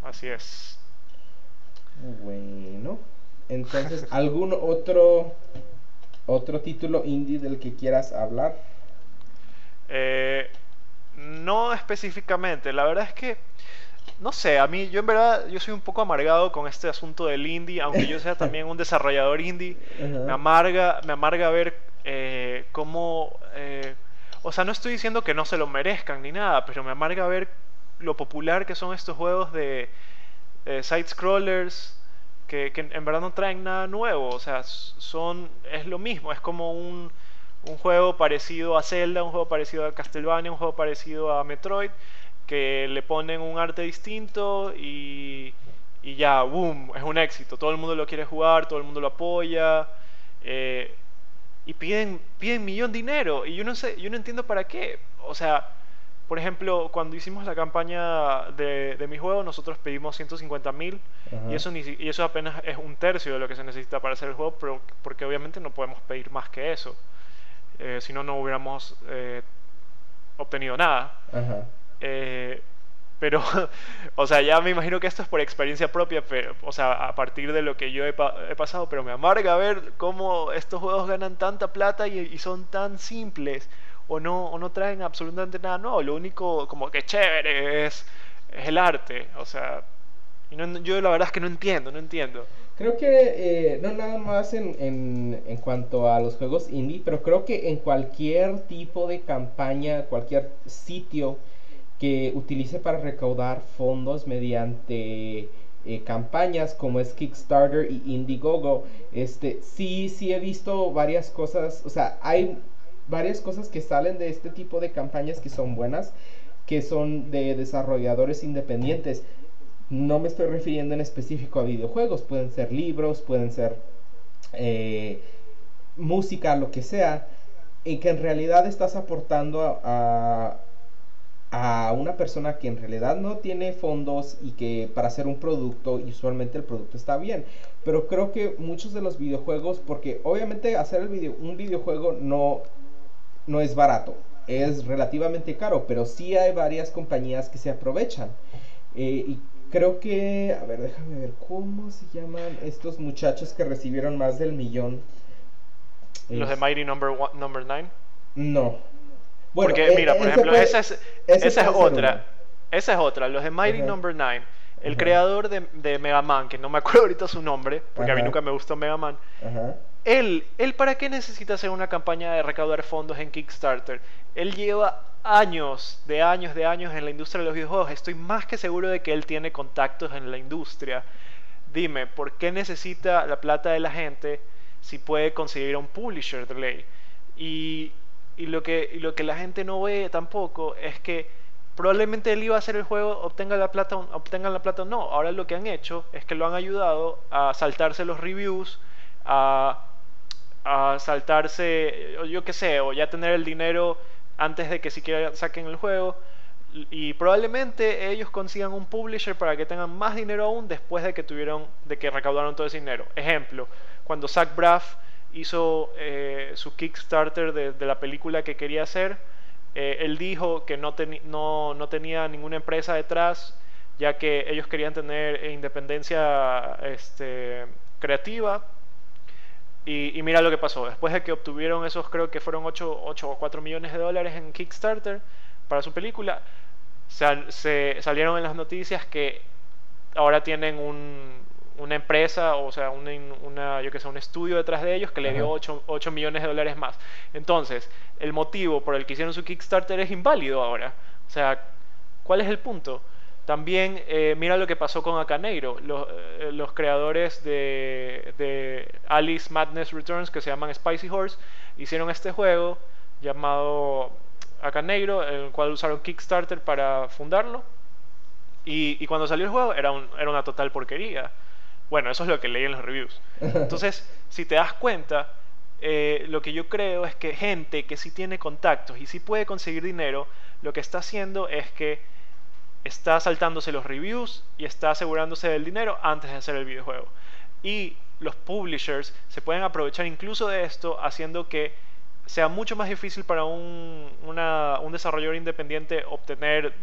Así es. Bueno, entonces, *laughs* ¿algún otro otro título indie del que quieras hablar? Eh, no específicamente, la verdad es que no sé, a mí yo en verdad yo soy un poco amargado con este asunto del indie, aunque yo sea también un desarrollador indie, me amarga me amarga ver eh, cómo eh, o sea, no estoy diciendo que no se lo merezcan ni nada, pero me amarga ver lo popular que son estos juegos de side scrollers que, en verdad no traen nada nuevo, o sea, son es lo mismo, es como un un juego parecido a Zelda, un juego parecido a Castlevania, un juego parecido a Metroid, que le ponen un arte distinto y, y ya, boom, es un éxito. Todo el mundo lo quiere jugar, todo el mundo lo apoya. Eh, y piden, piden millón de dinero. Y yo no sé, yo no entiendo para qué. O sea, por ejemplo, cuando hicimos la campaña de, de mi juego, nosotros pedimos 150 mil y eso, y eso apenas es un tercio de lo que se necesita para hacer el juego, pero, porque obviamente no podemos pedir más que eso. Eh, si no, no hubiéramos eh, obtenido nada. Eh, pero, *laughs* o sea, ya me imagino que esto es por experiencia propia, pero, o sea, a partir de lo que yo he, pasado, pero me amarga ver cómo estos juegos ganan tanta plata y, son tan simples o no, o no traen absolutamente nada nuevo. Lo único como que chévere es, es el arte, o sea, y yo la verdad es que no entiendo, no entiendo. Creo que eh, no nada más en, en, en, cuanto a los juegos indie, pero creo que en cualquier tipo de campaña, cualquier sitio que utilice para recaudar fondos mediante eh, campañas como es Kickstarter y Indiegogo, este, sí, sí he visto varias cosas, o sea, hay varias cosas que salen de este tipo de campañas que son buenas, que son de desarrolladores independientes no me estoy refiriendo en específico a videojuegos, pueden ser libros, pueden ser eh, música, lo que sea, y que en realidad estás aportando a, a, una persona que en realidad no tiene fondos y que para hacer un producto, y usualmente el producto está bien. Pero creo que muchos de los videojuegos, porque obviamente hacer el video, un videojuego no, no es barato, es relativamente caro, pero sí hay varias compañías que se aprovechan. Eh, y Creo que, a ver, déjame ver, ¿cómo se llaman estos muchachos que recibieron más del millón? ¿Los de Mighty Number, number 9? No. Bueno, Porque, eh, mira, por ejemplo, esa es, esa es otra. Esa es otra. Los de Mighty Number 9. El creador de, de, Mega Man, que no me acuerdo ahorita su nombre, porque a mí nunca me gustó Mega Man. Él, él, ¿para qué necesita hacer una campaña de recaudar fondos en Kickstarter? Él lleva años, de años, de años en la industria de los videojuegos. Estoy más que seguro de que él tiene contactos en la industria. Dime, ¿por qué necesita la plata de la gente si puede conseguir un publisher de ley? Y, y lo, que, y lo que la gente no ve tampoco es que probablemente él iba a hacer el juego, obtenga la plata, obtengan la plata o no. Ahora lo que han hecho es que lo han ayudado a saltarse los reviews, a, a saltarse, yo qué sé, o ya tener el dinero antes de que siquiera saquen el juego. Y probablemente ellos consigan un publisher para que tengan más dinero aún después de que tuvieron, de que recaudaron todo ese dinero. Ejemplo, cuando Zach Braff hizo eh, su Kickstarter de, la película que quería hacer, eh, él dijo que no, no, no, tenía ninguna empresa detrás, ya que ellos querían tener independencia este, creativa y, mira lo que pasó. Después de que obtuvieron esos, creo que fueron 8, 8 o 4 millones de dólares en Kickstarter para su película, se, salieron en las noticias que ahora tienen una empresa, o sea, una, yo que sé, un estudio detrás de ellos que le dio 8, 8, millones de dólares más. Entonces, el motivo por el que hicieron su Kickstarter es inválido ahora. O sea, ¿cuál es el punto? También eh, mira lo que pasó con Acaneiro, los, eh, los creadores de, de, Alice Madness Returns, que se llaman Spicy Horse, hicieron este juego llamado Acaneiro, el cual usaron Kickstarter para fundarlo. Y, y cuando salió el juego era, un, era una total porquería. Bueno, eso es lo que leí en los reviews. Entonces, *laughs* si te das cuenta, eh, lo que yo creo es que gente que sí tiene contactos y sí puede conseguir dinero, lo que está haciendo es que está saltándose los reviews y está asegurándose del dinero antes de hacer el videojuego. Y los publishers se pueden aprovechar incluso de esto haciendo que sea mucho más difícil para un, un desarrollador independiente obtener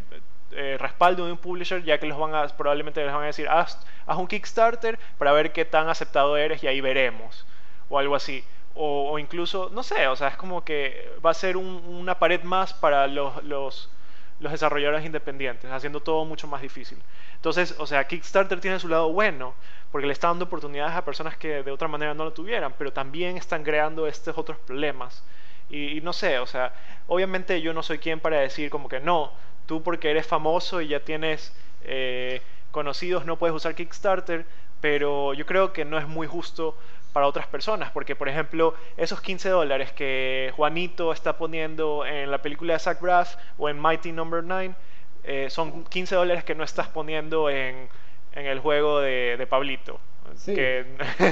eh, respaldo de un publisher, ya que los van a, probablemente les van a decir, haz, haz, un Kickstarter para ver qué tan aceptado eres y ahí veremos, o algo así. O, incluso, no sé, o sea, es como que va a ser una pared más para los, los desarrolladores independientes, haciendo todo mucho más difícil. Entonces, o sea, Kickstarter tiene su lado bueno, porque le está dando oportunidades a personas que de otra manera no lo tuvieran, pero también están creando estos otros problemas. Y, no sé, o sea, obviamente yo no soy quien para decir como que no, tú porque eres famoso y ya tienes eh, conocidos no puedes usar Kickstarter, pero yo creo que no es muy justo para otras personas, porque por ejemplo, esos 15 dólares que Juanito está poniendo en la película de Zach Braff o en Mighty Number no. 9, eh, son 15 dólares que no estás poniendo en, en el juego de, de Pablito. Sí.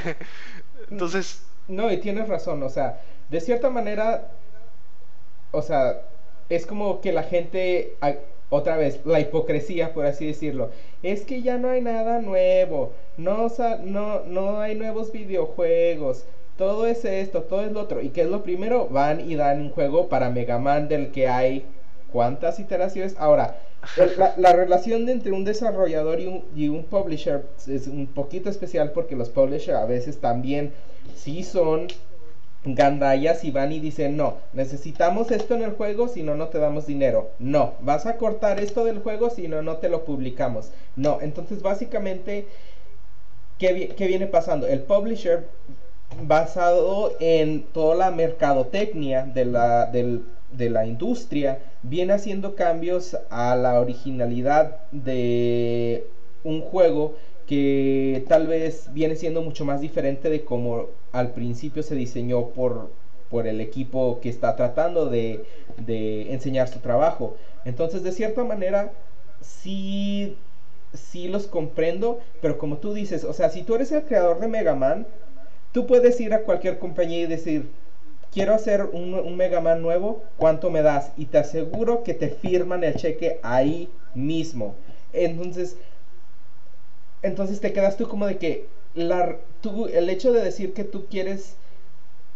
*laughs* Entonces... No, y tienes razón, o sea, de cierta manera, o sea, es como que la gente, otra vez, la hipocresía, por así decirlo, es que ya no hay nada nuevo, no, no, no hay nuevos videojuegos, todo es esto, todo es lo otro. ¿Y qué es lo primero? Van y dan un juego para Mega Man del que hay cuántas iteraciones. Ahora, la, relación entre un desarrollador y un, publisher es un poquito especial porque los publishers a veces también sí son gandallas y van y dicen, no, necesitamos esto en el juego, si no, no te damos dinero. No, vas a cortar esto del juego, si no, no te lo publicamos. No, entonces básicamente, ¿qué, qué viene pasando? El publisher, basado en toda la mercadotecnia de la, de la industria viene haciendo cambios a la originalidad de un juego que tal vez viene siendo mucho más diferente de como al principio se diseñó por, por el equipo que está tratando de, de enseñar su trabajo. Entonces, de cierta manera, sí, sí los comprendo, pero como tú dices, o sea, si tú eres el creador de Mega Man, tú puedes ir a cualquier compañía y decir, quiero hacer un, Mega Man nuevo, ¿cuánto me das? Y te aseguro que te firman el cheque ahí mismo. Entonces, entonces te quedas tú como de que la, el hecho de decir que tú quieres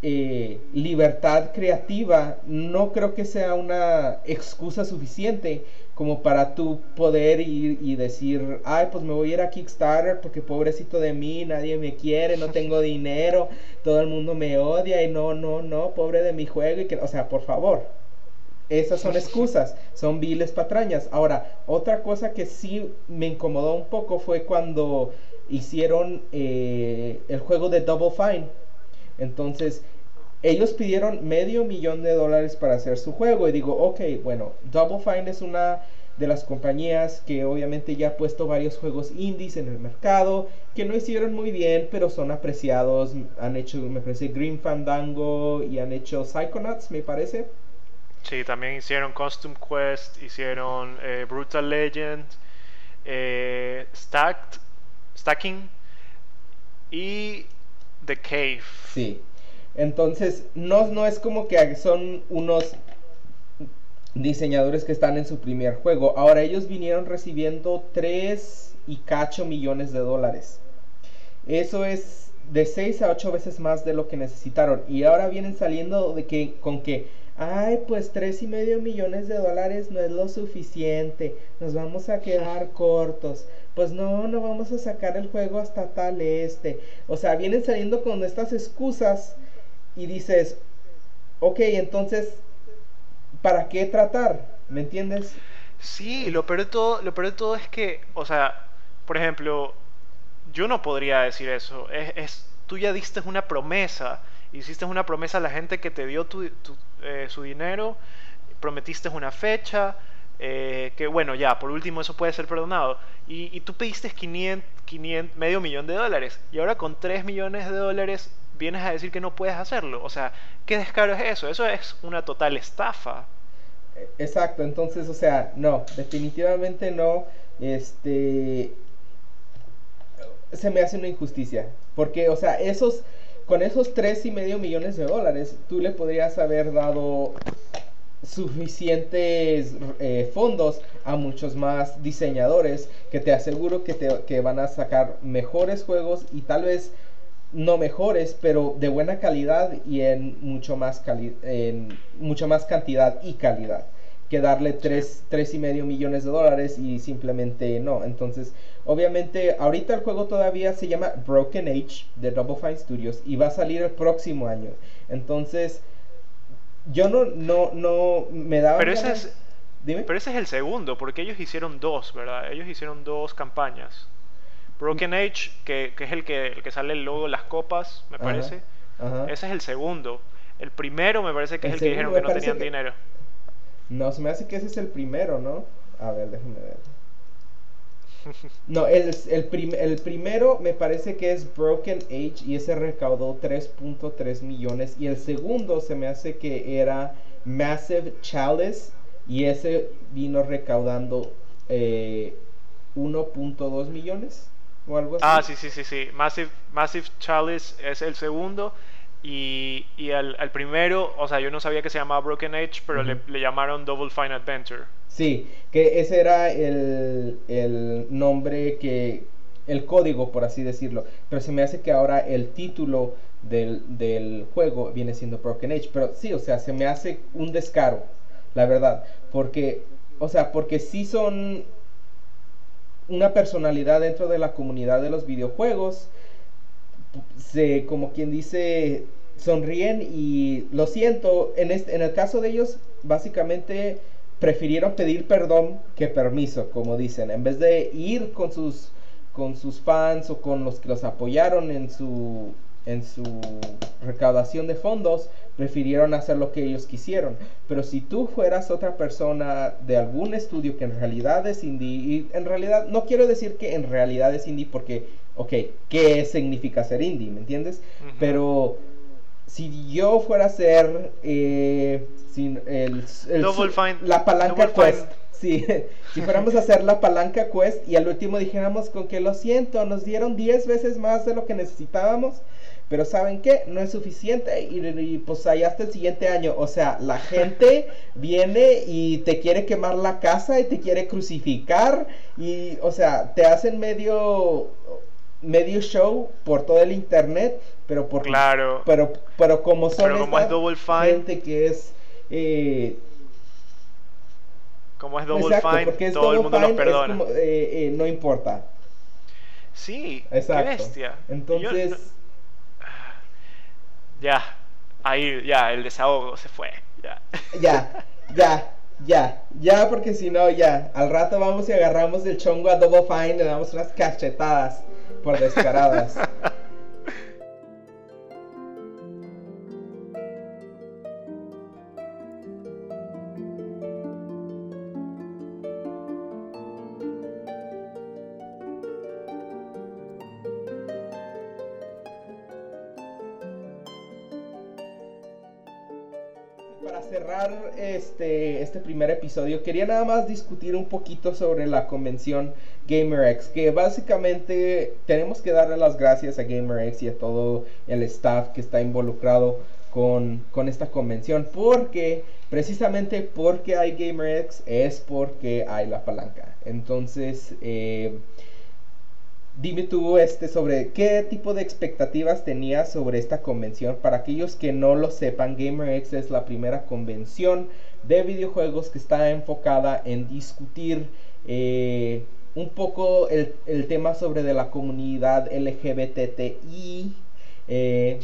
eh, libertad creativa no creo que sea una excusa suficiente como para tú poder ir y decir, ay, pues me voy a ir a Kickstarter porque pobrecito de mí, nadie me quiere, no tengo *laughs* dinero, todo el mundo me odia y no, no, no, pobre de mi juego y que, o sea, por favor. Esas son excusas, son viles patrañas. Ahora, otra cosa que sí me incomodó un poco fue cuando hicieron eh, el juego de Double Fine. Entonces, ellos pidieron medio millón de dólares para hacer su juego y digo, ok, bueno, Double Fine es una de las compañías que obviamente ya ha puesto varios juegos indies en el mercado, que no hicieron muy bien, pero son apreciados. Han hecho, me parece, Green Fandango y han hecho Psychonauts, me parece. Sí, también hicieron Costume Quest, hicieron eh, Brutal Legend, eh, Stacked, Stacking y The Cave. Sí. Entonces, no, no es como que son unos diseñadores que están en su primer juego. Ahora ellos vinieron recibiendo 3 y cacho millones de dólares. Eso es de 6 a 8 veces más de lo que necesitaron. Y ahora vienen saliendo de que con que, ay, pues 3 y medio millones de dólares no es lo suficiente. Nos vamos a quedar cortos. Pues no, no vamos a sacar el juego hasta tal este. O sea, vienen saliendo con estas excusas y dices, ok, entonces, ¿para qué tratar? ¿Me entiendes? Sí, lo peor de todo, lo peor de todo es que, o sea, por ejemplo, yo no podría decir eso. Es, tú ya diste una promesa, hiciste una promesa a la gente que te dio tu, eh, su dinero, prometiste una fecha, eh, que bueno, ya, por último eso puede ser perdonado. Y, tú pediste 500, 500, medio millón de dólares. Y ahora con 3 millones de dólares vienes a decir que no puedes hacerlo. O sea, ¿qué descaro es eso? Eso es una total estafa. Exacto, entonces, o sea, no, definitivamente no. Este. Se me hace una injusticia. Porque, o sea, esos. Con esos tres y medio millones de dólares, tú le podrías haber dado suficientes eh, fondos a muchos más diseñadores que te aseguro que, te, que van a sacar mejores juegos y tal vez no mejores, pero de buena calidad y en mucho más, cali en mucho más cantidad y calidad. que darle tres, tres y medio millones de dólares y simplemente no. Entonces, obviamente, ahorita el juego todavía se llama Broken Age de Double Fine Studios y va a salir el próximo año. Entonces, yo no, no, no me daba. Pero ese es. Pero ese es el segundo, porque ellos hicieron dos, ¿verdad? Ellos hicieron dos campañas. Broken Age, que, que es el que, el que sale el logo, las copas, me parece. Ese es el segundo. El primero me parece que es el que dijeron que no tenían dinero. No, se me hace que ese es el primero, ¿no? A ver, déjame ver. No, el, el, el, primero me parece que es Broken Age y ese recaudó 3.3 millones. Y el segundo se me hace que era Massive Chalice y ese vino recaudando eh, 1.2 millones o algo así. Ah, sí, sí, sí, sí. Massive, Massive Chalice es el segundo y, y al, al, primero, o sea, yo no sabía que se llamaba Broken Age, pero le, le, llamaron Double Fine Adventure. Sí, que ese era el, el, nombre que, el código, por así decirlo. Pero se me hace que ahora el título del, del juego viene siendo Broken Age. Pero sí, o sea, se me hace un descaro, la verdad. Porque, o sea, porque sí son una personalidad dentro de la comunidad de los videojuegos se, como quien dice, sonríen y lo siento, en, este, en el caso de ellos, básicamente prefirieron pedir perdón que permiso, como dicen, en vez de ir con sus, con sus fans o con los que los apoyaron en su, en su recaudación de fondos, prefirieron hacer lo que ellos quisieron. Pero si tú fueras otra persona de algún estudio que en realidad es indie, y en realidad no quiero decir que en realidad es indie porque ok, ¿qué significa ser indie? ¿Me entiendes? Pero si yo fuera a ser eh, sin el, la palanca Quest, *laughs* si fuéramos a hacer la palanca Quest y al último dijéramos con que lo siento, nos dieron 10 veces más de lo que necesitábamos, pero ¿saben qué? No es suficiente y, pues allá hasta el siguiente año. O sea, la gente *laughs* viene y te quiere quemar la casa y te quiere crucificar y, o sea, te hacen medio medio show por todo el internet, pero por claro, pero pero como son pero como es Double Fine, gente que es eh, como es Double Fine, todo el mundo los perdona. Eh, eh, no importa. Sí, exacto. qué bestia. Entonces ya, ahí ya el desahogo se fue, ya. Ya, *laughs* ya. Ya, ya, porque si no, ya. Al rato vamos y agarramos el chongo a Double Fine le damos unas cachetadas por descaradas. *laughs* este, este primer episodio, quería nada más discutir un poquito sobre la convención GamerX, que básicamente tenemos que darle las gracias a GamerX y a todo el staff que está involucrado con, con esta convención, porque precisamente porque hay GamerX es porque hay la palanca. Entonces, eh, dime tú este sobre qué tipo de expectativas tenías sobre esta convención. Para aquellos que no lo sepan, GamerX es la primera convención de videojuegos que está enfocada en discutir eh, un poco el, tema sobre de la comunidad LGBTI eh,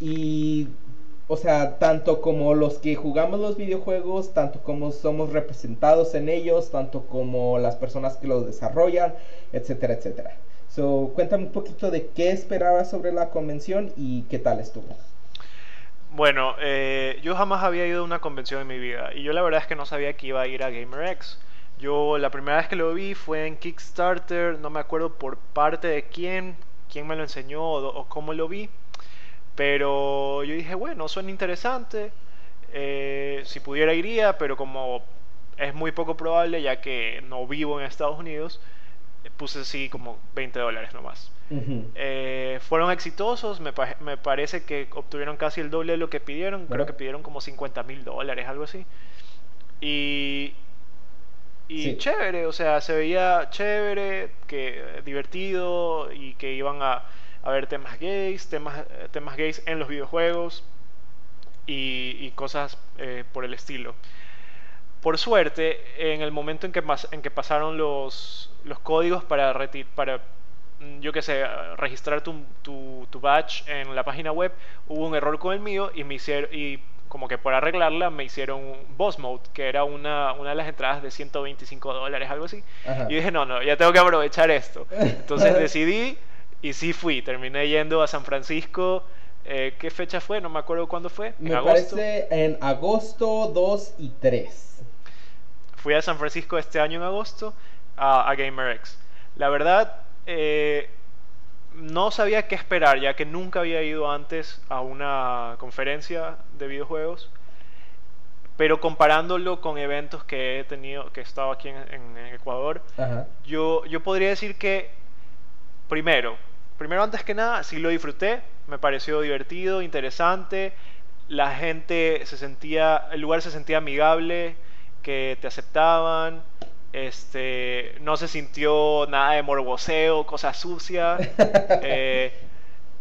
y o sea, tanto como los que jugamos los videojuegos, tanto como somos representados en ellos, tanto como las personas que los desarrollan, etcétera, etcétera. So, cuéntame un poquito de qué esperabas sobre la convención y qué tal estuvo. Bueno, eh, yo jamás había ido a una convención en mi vida y yo la verdad es que no sabía que iba a ir a GamerX. Yo la primera vez que lo vi fue en Kickstarter, no me acuerdo por parte de quién, quién me lo enseñó o cómo lo vi pero yo dije, bueno, suena interesante. Eh, si pudiera iría, pero como es muy poco probable, ya que no vivo en Estados Unidos, puse así como 20 dólares nomás. Eh, fueron exitosos, me, me, parece que obtuvieron casi el doble de lo que pidieron, creo que pidieron como 50 mil dólares, algo así. Y, y chévere, o sea, se veía chévere, que divertido y que iban a a ver temas gays, temas, eh, temas gays en los videojuegos y, cosas eh, por el estilo. por suerte, en el momento en que, en que pasaron los, los códigos para, para mm, yo qué sé, registrar tu, tu, tu, badge en la página web, hubo un error con el mío y me hicieron, y como que por arreglarla me hicieron Boss Mode, que era una, una de las entradas de 125 dólares, algo así. Y dije, no, no, ya tengo que aprovechar esto. *laughs* Entonces decidí y sí fui, terminé yendo a San Francisco. Eh, ¿Qué fecha fue? No me acuerdo cuándo fue. Me parece en agosto 2 y 3 fui a San Francisco este año en agosto a, GamerX. La verdad, eh, no sabía qué esperar, ya que nunca había ido antes a una conferencia de videojuegos. Pero comparándolo con eventos que he tenido, que he estado aquí en, Ecuador, yo, yo podría decir que, primero, primero antes que nada, sí lo disfruté, me pareció divertido, interesante, la gente se sentía, el lugar se sentía amigable, que te aceptaban, este, no se sintió nada de morboseo, cosas sucias, *laughs* eh,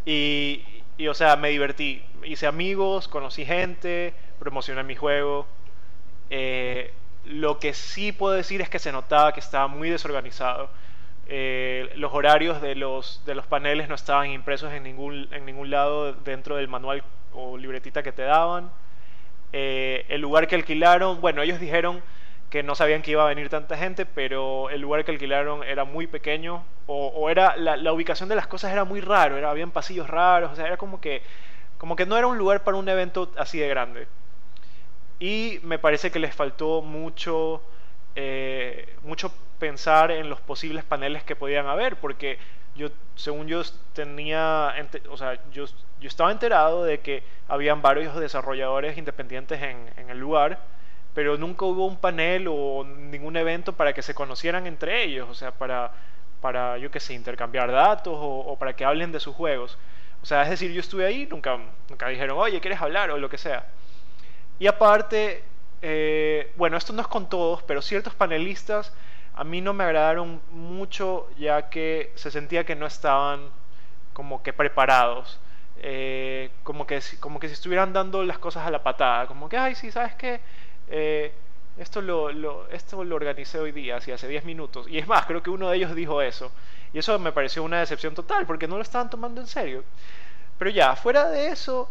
y, y, o sea, me divertí, hice amigos, conocí gente, promocioné mi juego. Eh, lo que sí puedo decir es que se notaba que estaba muy desorganizado. Eh, los horarios de los, de los paneles no estaban impresos en ningún, en ningún lado dentro del manual o libretita que te daban. Eh, el lugar que alquilaron, bueno, ellos dijeron que no sabían que iba a venir tanta gente, pero el lugar que alquilaron era muy pequeño, o, era la, ubicación de las cosas era muy raro, era, habían pasillos raros, o sea, era como que, como que no era un lugar para un evento así de grande. Y me parece que les faltó mucho, eh, mucho pensar en los posibles paneles que podían haber, porque yo, según yo tenía, o sea, yo, yo estaba enterado de que habían varios desarrolladores independientes en, en, el lugar, pero nunca hubo un panel o ningún evento para que se conocieran entre ellos, o sea, para, para yo qué sé, intercambiar datos o, para que hablen de sus juegos. O sea, es decir, yo estuve ahí, nunca, nunca dijeron, oye, ¿quieres hablar? o lo que sea. Y aparte, eh, bueno, esto no es con todos, pero ciertos panelistas a mí no me agradaron mucho ya que se sentía que no estaban como que preparados. Eh, como, que, como que si estuvieran dando las cosas a la patada, como que, ay, sí, ¿sabes qué? Eh, esto, lo, lo, esto lo organicé hoy día, así hace 10 minutos. Y es más, creo que uno de ellos dijo eso. Y eso me pareció una decepción total, porque no lo estaban tomando en serio. Pero ya, fuera de eso,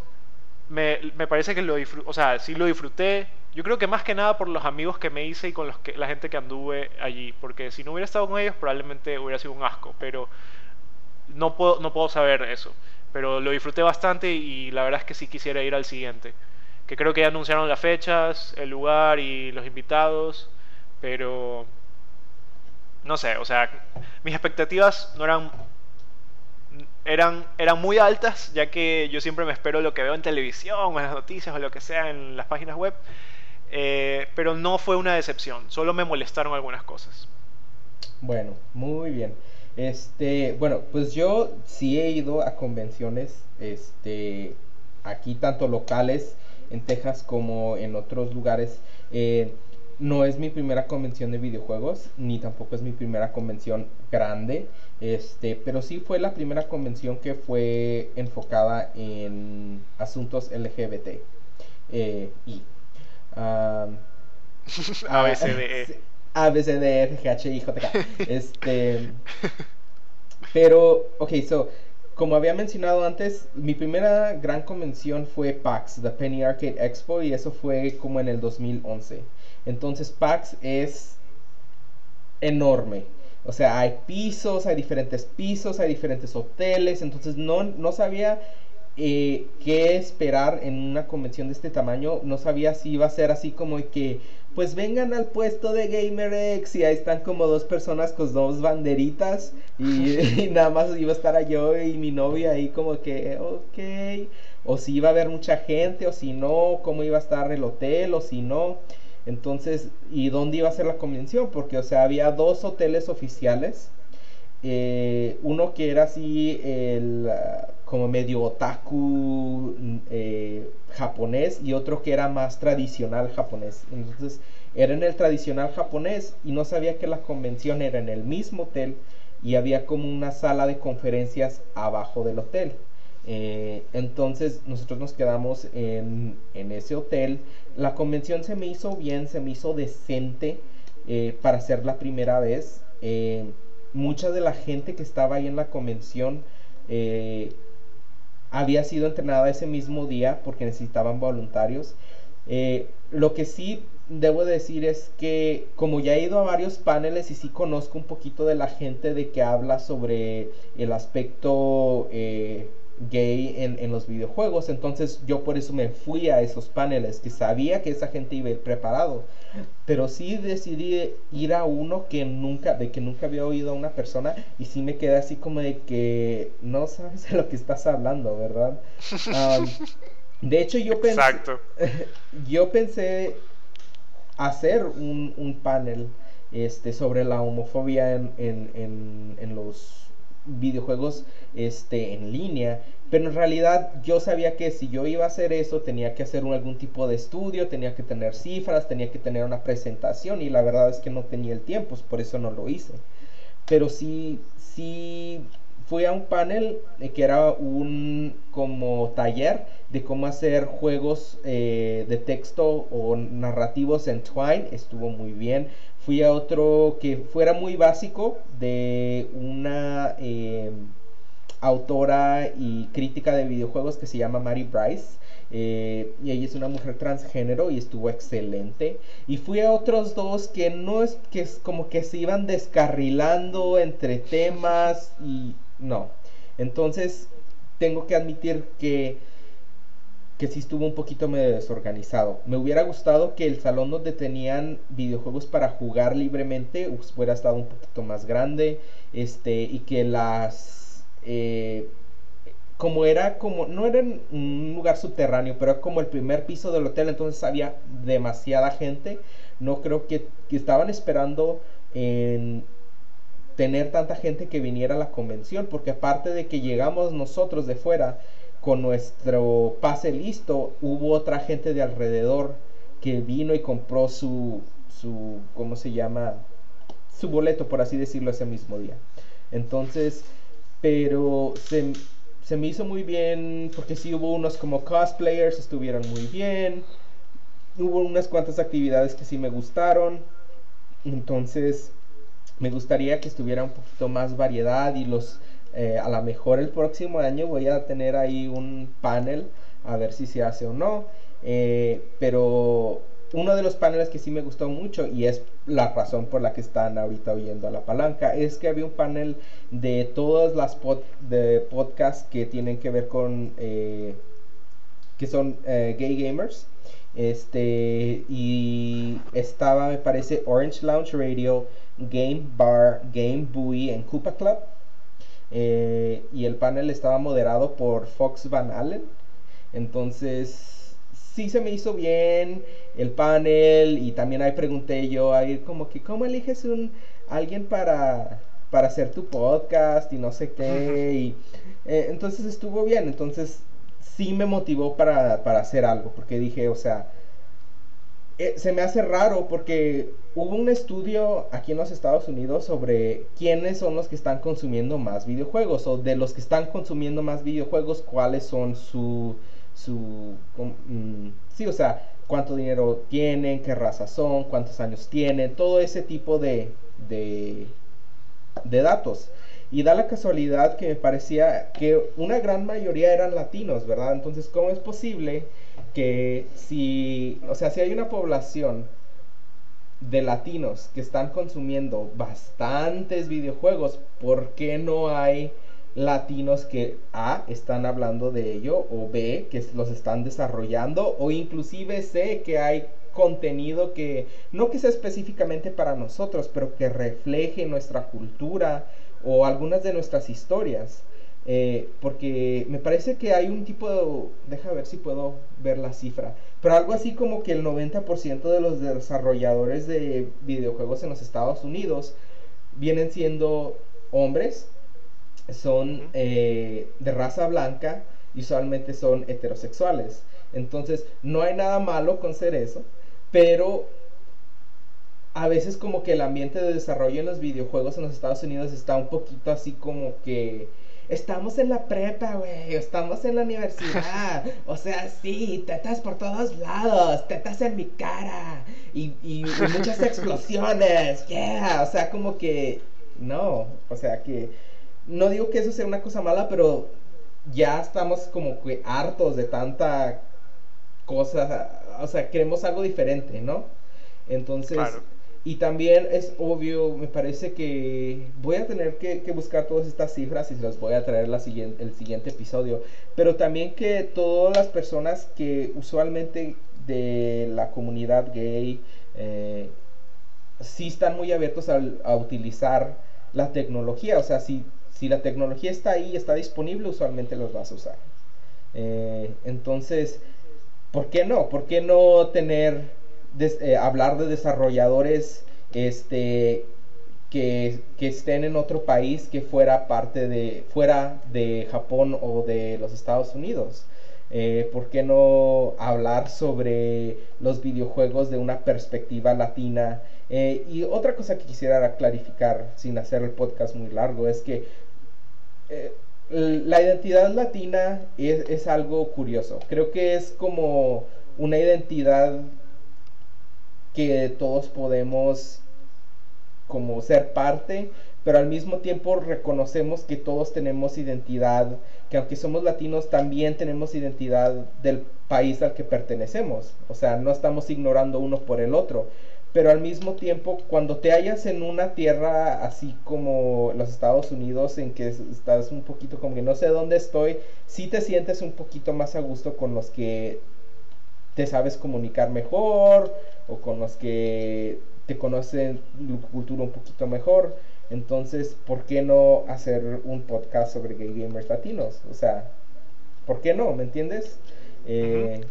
me, me parece que lo disfruté, o sea, sí lo disfruté, yo creo que más que nada por los amigos que me hice y con los que, la gente que anduve allí, porque si no hubiera estado con ellos probablemente hubiera sido un asco, pero no puedo, no puedo saber eso. Pero lo disfruté bastante y la verdad es que sí quisiera ir al siguiente. Que creo que ya anunciaron las fechas, el lugar y los invitados, pero no sé, o sea, mis expectativas no eran eran, eran muy altas, ya que yo siempre me espero lo que veo en televisión o en las noticias o lo que sea en las páginas web. Eh, pero no fue una decepción, solo me molestaron algunas cosas. Bueno, muy bien. Este, bueno, pues yo sí he ido a convenciones, este, aquí tanto locales en Texas como en otros lugares. Eh, no es mi primera convención de videojuegos, ni tampoco es mi primera convención grande, este, pero sí fue la primera convención que fue enfocada en asuntos LGBT. Eh, y Um, *laughs* A, B, C, D, E. *laughs* A, B, C, D, e, F, G, H, I, J, K. *laughs* Este. Pero, ok, so, como había mencionado antes, mi primera gran convención fue PAX, The Penny Arcade Expo, y eso fue como en el 2011. Entonces, PAX es enorme. O sea, hay pisos, hay diferentes pisos, hay diferentes hoteles. Entonces, no, no sabía eh, qué esperar en una convención de este tamaño. No sabía si iba a ser así como que, pues vengan al puesto de GamerX y ahí están como dos personas con dos banderitas y, *laughs* nada más iba a estar yo y mi novia ahí como que, ok. O si iba a haber mucha gente o si no, cómo iba a estar el hotel o si no. Entonces, ¿y dónde iba a ser la convención? Porque, o sea, había dos hoteles oficiales. Eh, uno que era así el como medio otaku eh, japonés y otro que era más tradicional japonés. Entonces era en el tradicional japonés y no sabía que la convención era en el mismo hotel y había como una sala de conferencias abajo del hotel. Eh, entonces nosotros nos quedamos en, ese hotel. La convención se me hizo bien, se me hizo decente para ser la primera vez. Mucha de la gente que estaba ahí en la convención había sido entrenada ese mismo día porque necesitaban voluntarios. lo que sí debo decir es que como ya he ido a varios paneles y sí conozco un poquito de la gente de que habla sobre el aspecto gay en, los videojuegos. Entonces yo por eso me fui a esos paneles, que sabía que esa gente iba a ir preparado. Pero sí decidí ir a uno que nunca, de que nunca había oído a una persona y sí me quedé así como de que no sabes de lo que estás hablando, ¿verdad? de hecho yo pensé, *laughs* yo pensé hacer un, un panel este, sobre la homofobia en, en, en los videojuegos este, en línea. Pero en realidad yo sabía que si yo iba a hacer eso tenía que hacer algún tipo de estudio, tenía que tener cifras, tenía que tener una presentación y la verdad es que no tenía el tiempo, por eso no lo hice. Pero sí, sí fui a un panel eh, que era un como taller de cómo hacer juegos eh, de texto o narrativos en Twine, estuvo muy bien fui a otro que fuera muy básico de una eh, autora y crítica de videojuegos que se llama Mary Bryce. Eh, y ella es una mujer transgénero y estuvo excelente. Y fui a otros dos que no es que es como que se iban descarrilando entre temas y no. Entonces tengo que admitir que que sí estuvo un poquito medio desorganizado. Me hubiera gustado que el salón donde tenían videojuegos para jugar libremente hubiera estado un poquito más grande, este, y que las... Eh, como era como, no era un lugar subterráneo, pero era como el primer piso del hotel, entonces había demasiada gente. No creo que, que estaban esperando en tener tanta gente que viniera a la convención, porque aparte de que llegamos nosotros de fuera, con nuestro pase listo, hubo otra gente de alrededor que vino y compró su, su ¿cómo se llama? Su boleto, por así decirlo, ese mismo día. Entonces, pero se, se me hizo muy bien, porque sí hubo unos como cosplayers, estuvieron muy bien. Hubo unas cuantas actividades que sí me gustaron. Entonces, me gustaría que estuviera un poquito más variedad y los eh, a lo mejor el próximo año voy a tener ahí un panel a ver si se hace o no. Eh, pero uno de los paneles que sí me gustó mucho y es la razón por la que están ahorita oyendo a la palanca es que había un panel de todas las de podcasts que tienen que ver con eh, que son gay gamers este y estaba me parece Orange Lounge Radio Game Bar Game Buoy en Koopa Club eh, y el panel estaba moderado por Fox Van Allen. Entonces, sí se me hizo bien el panel y también ahí pregunté yo a ir como que, ¿cómo eliges un alguien para, para hacer tu podcast y no sé qué? Y, eh, entonces estuvo bien, entonces sí me motivó para, para hacer algo, porque dije, o sea, eh, se me hace raro porque hubo un estudio aquí en los Estados Unidos sobre quiénes son los que están consumiendo más videojuegos o de los que están consumiendo más videojuegos, cuáles son su, su, mm, sí, o sea, cuánto dinero tienen, qué raza son, cuántos años tienen, todo ese tipo de, de, de datos. Y da la casualidad que me parecía que una gran mayoría eran latinos, ¿verdad? Entonces, ¿cómo es posible? Que si, o sea, si hay una población de latinos que están consumiendo bastantes videojuegos, ¿por qué no hay latinos que A están hablando de ello o B que los están desarrollando o inclusive C que hay contenido que no que sea específicamente para nosotros, pero que refleje nuestra cultura o algunas de nuestras historias? Eh, porque me parece que hay un tipo de... Deja ver si puedo ver la cifra. Pero algo así como que el 90% de los desarrolladores de videojuegos en los Estados Unidos vienen siendo hombres, son eh, de raza blanca y usualmente son heterosexuales. Entonces, no hay nada malo con ser eso, pero a veces como que el ambiente de desarrollo en los videojuegos en los Estados Unidos está un poquito así como que estamos en la prepa, güey, estamos en la universidad, *laughs* o sea, sí, tetas por todos lados, tetas en mi cara, y, y, muchas *laughs* explosiones, yeah, o sea, como que, no, o sea, que, no digo que eso sea una cosa mala, pero ya estamos como que hartos de tanta cosa, o sea, queremos algo diferente, ¿no? Entonces, y también es obvio, me parece que voy a tener que, buscar todas estas cifras y se las voy a traer el siguiente episodio. Pero también que todas las personas que usualmente de la comunidad gay eh, sí están muy abiertos a, utilizar la tecnología. O sea, si, si la tecnología está ahí, está disponible, usualmente los vas a usar. Eh, entonces, ¿por qué no? ¿Por qué no tener eh, hablar de desarrolladores este, que, estén en otro país que fuera parte de, fuera de Japón o de los Estados Unidos. Eh, ¿Por qué no hablar sobre los videojuegos de una perspectiva latina? Eh, y otra cosa que quisiera clarificar, sin hacer el podcast muy largo, es que la identidad latina es, es, algo curioso. Creo que es como una identidad que todos podemos como ser parte, pero al mismo tiempo reconocemos que todos tenemos identidad, que aunque somos latinos también tenemos identidad del país al que pertenecemos, o sea, no estamos ignorando uno por el otro, pero al mismo tiempo cuando te hallas en una tierra así como los Estados Unidos, en que estás un poquito como que no sé dónde estoy, sí te sientes un poquito más a gusto con los que te sabes comunicar mejor o con los que te conocen la cultura un poquito mejor. Entonces, ¿por qué no hacer un podcast sobre gay gamers latinos? O sea, ¿por qué no? ¿Me entiendes? Eh,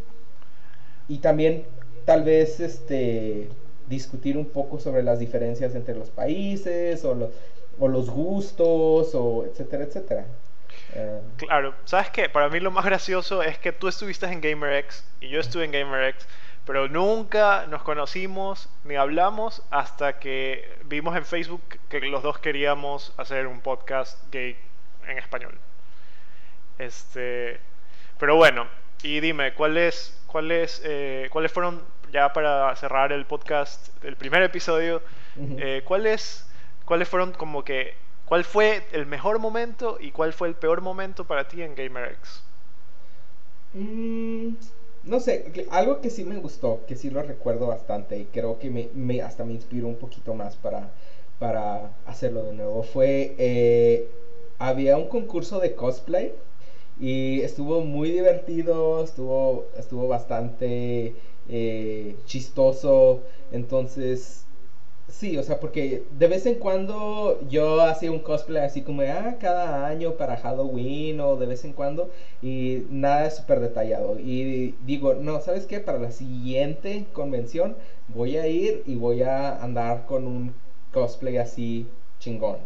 y también tal vez este discutir un poco sobre las diferencias entre los países o, o los gustos o etcétera, etcétera. Eh, claro, ¿sabes qué? Para mí lo más gracioso es que tú estuviste en GamerX y yo estuve en GamerX, pero nunca nos conocimos ni hablamos hasta que vimos en Facebook que los dos queríamos hacer un podcast gay en español. Este, pero bueno, y dime, ¿cuáles, cuáles, eh, cuáles fueron ya para cerrar el podcast, el primer episodio, eh, cuáles, cuáles fueron como que ¿Cuál fue el mejor momento y cuál fue el peor momento para ti en GamerX? Mm, no sé, algo que sí me gustó, que sí lo recuerdo bastante y creo que me, hasta me inspiró un poquito más para, para hacerlo de nuevo, fue, eh, había un concurso de cosplay y estuvo muy divertido, estuvo, estuvo bastante eh, chistoso, entonces Sí, o sea, porque de vez en cuando yo hacía un cosplay así como, ah, cada año para Halloween o de vez en cuando y nada súper detallado. Y digo, no, ¿sabes qué? Para la siguiente convención voy a ir y voy a andar con un cosplay así chingón.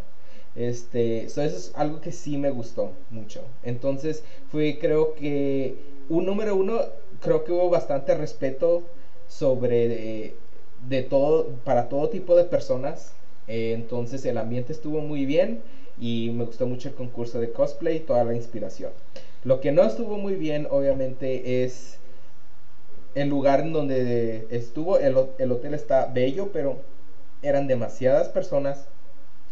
Este, eso es algo que sí me gustó mucho. Entonces, fue creo que un número uno, creo que hubo bastante respeto sobre de todo, para todo tipo de personas. Eh, entonces el ambiente estuvo muy bien y me gustó mucho el concurso de cosplay y toda la inspiración. Lo que no estuvo muy bien, obviamente, es el lugar en donde estuvo. El, el hotel está bello, pero eran demasiadas personas.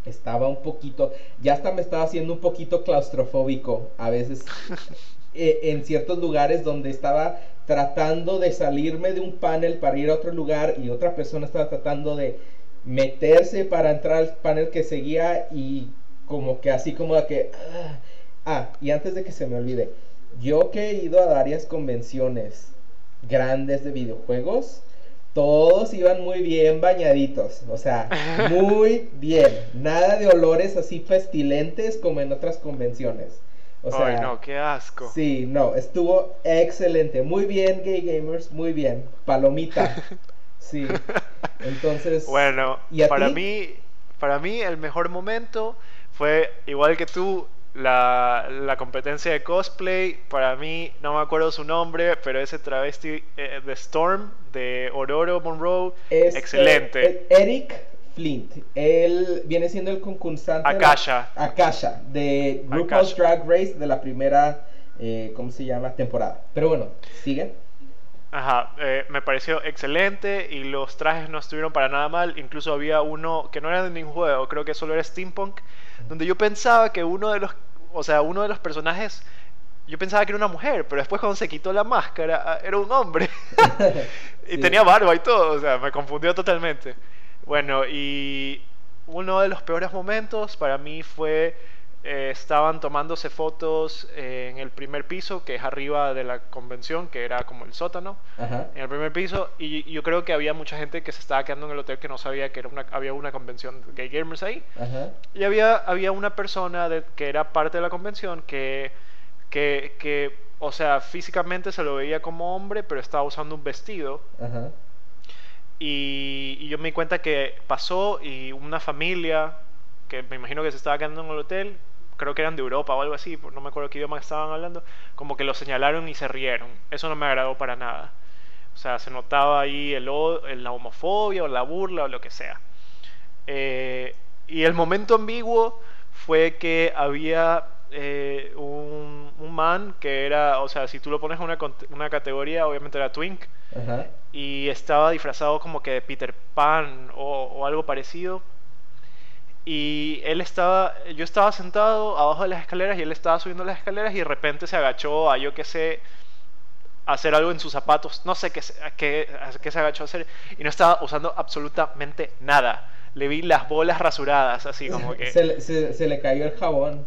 Estaba un poquito, ya hasta me estaba haciendo un poquito claustrofóbico a veces *laughs* eh, en ciertos lugares donde estaba tratando de salirme de un panel para ir a otro lugar y otra persona estaba tratando de meterse para entrar al panel que seguía y como que así como de que... Ah, ah, y antes de que se me olvide, yo que he ido a varias convenciones grandes de videojuegos, todos iban muy bien bañaditos, o sea, *laughs* muy bien, nada de olores así pestilentes como en otras convenciones. O sea, Ay, no, qué asco. Sí, no, estuvo excelente. Muy bien, Gay Gamers, muy bien. Palomita. *laughs* Sí. Entonces. Bueno, para mí, para mí el mejor momento fue igual que tú. La, la, competencia de cosplay, para mí, no me acuerdo su nombre, pero ese travesti eh, de Storm, de Aurora Monroe, excelente. Eric Flint. Él viene siendo el concursante. Akasha. De Akasha, de RuPaul's Drag Race de la primera, eh, ¿cómo se llama? Temporada. Pero bueno, sigue. Ajá, eh, me pareció excelente y los trajes no estuvieron para nada mal. Incluso había uno que no era de ningún juego, creo que solo era Steampunk, donde yo pensaba que uno de los, o sea, uno de los personajes, yo pensaba que era una mujer, pero después cuando se quitó la máscara ah, era un hombre *laughs* y *laughs* tenía barba y todo, o sea, me confundió totalmente. Bueno, y uno de los peores momentos para mí fue eh, estaban tomándose fotos eh, en el primer piso, que es arriba de la convención, que era como el sótano, en el primer piso, y, yo creo que había mucha gente que se estaba quedando en el hotel que no sabía que era una, había una convención de gay gamers ahí, y había, había una persona de, que era parte de la convención que, que, que, o sea, físicamente se lo veía como hombre, pero estaba usando un vestido. Y, yo me di cuenta que pasó y una familia que me imagino que se estaba quedando en el hotel, creo que eran de Europa o algo así, no me acuerdo qué idioma estaban hablando, como que lo señalaron y se rieron. Eso no me agradó para nada. O sea, se notaba ahí el, la homofobia o la burla o lo que sea. Eh, y el momento ambiguo fue que había eh, un, un, man que era, o sea, si tú lo pones en una, una categoría, obviamente era Twink, y estaba disfrazado como que de Peter Pan o, o algo parecido y él estaba, yo estaba sentado abajo de las escaleras y él estaba subiendo las escaleras y de repente se agachó a yo que sé, hacer algo en sus zapatos, no sé qué, qué, qué se agachó a hacer y no estaba usando absolutamente nada. Le vi las bolas rasuradas, así como *laughs* que... Se, se, se le cayó el jabón.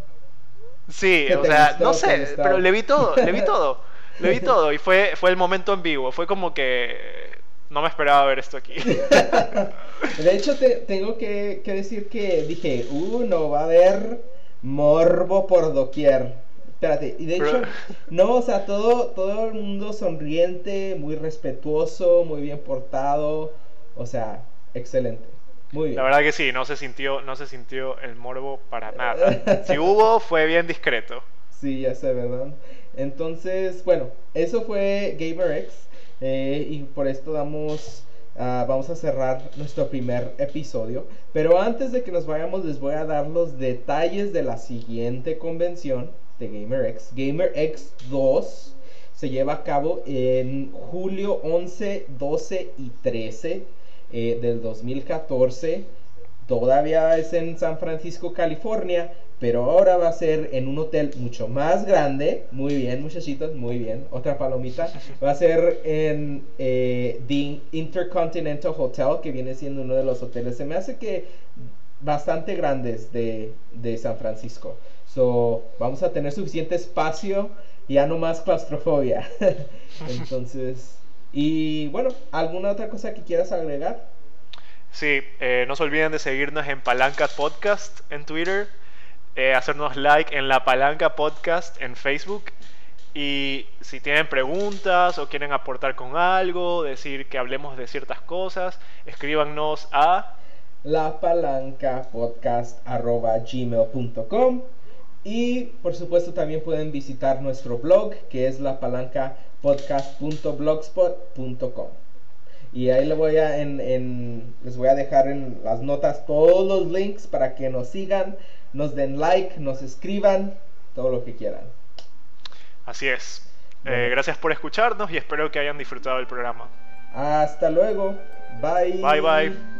Sí, *laughs* o sea, no sé, pero le vi todo, le vi todo, *laughs* le vi todo y fue, fue el momento en vivo, fue como que no me esperaba ver esto aquí. *laughs* de hecho, te, tengo que, decir que dije, uh, no va a haber morbo por doquier. Espérate, y de hecho, no, o sea, todo, todo el mundo sonriente, muy respetuoso, muy bien portado, o sea, excelente. Muy bien. La verdad que sí, no se sintió, no se sintió el morbo para nada. *laughs* Si hubo, fue bien discreto. Sí, ya sé, ¿verdad? Entonces, bueno, eso fue GamerX. Eh, y por esto damos, ah, vamos a cerrar nuestro primer episodio. Pero antes de que nos vayamos les voy a dar los detalles de la siguiente convención de GamerX. GamerX 2 se lleva a cabo en julio 11, 12 y 13 eh, del 2014. Todavía es en San Francisco, California pero ahora va a ser en un hotel mucho más grande. Muy bien, muchachitos, muy bien. Otra palomita. Va a ser en eh, The Intercontinental Hotel, que viene siendo uno de los hoteles. Se me hace que bastante grandes de, de San Francisco. So, vamos a tener suficiente espacio, ya no más claustrofobia. *laughs* Entonces, y bueno, ¿alguna otra cosa que quieras agregar? Sí, eh, no se olviden de seguirnos en Palanca Podcast en Twitter eh, hacernos like en la palanca podcast en Facebook. Y si tienen preguntas o quieren aportar con algo, decir que hablemos de ciertas cosas, escríbanos a la palanca gmail.com y por supuesto también pueden visitar nuestro blog que es la palanca podcast.blogspot.com y ahí les voy a en, les voy a dejar en las notas todos los links para que nos sigan nos den like, nos escriban, todo lo que quieran. Así es. Eh, gracias por escucharnos y espero que hayan disfrutado del programa. Hasta luego. Bye. Bye bye.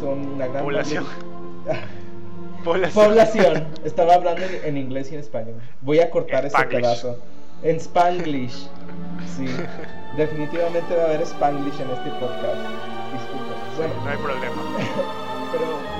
Son una gran población. *laughs* población. Estaba hablando en, inglés y en español. Voy a cortar ese pedazo. En Spanglish. Sí. Definitivamente va a haber Spanglish en este podcast. Disculpen. Bueno, no hay problema. *laughs*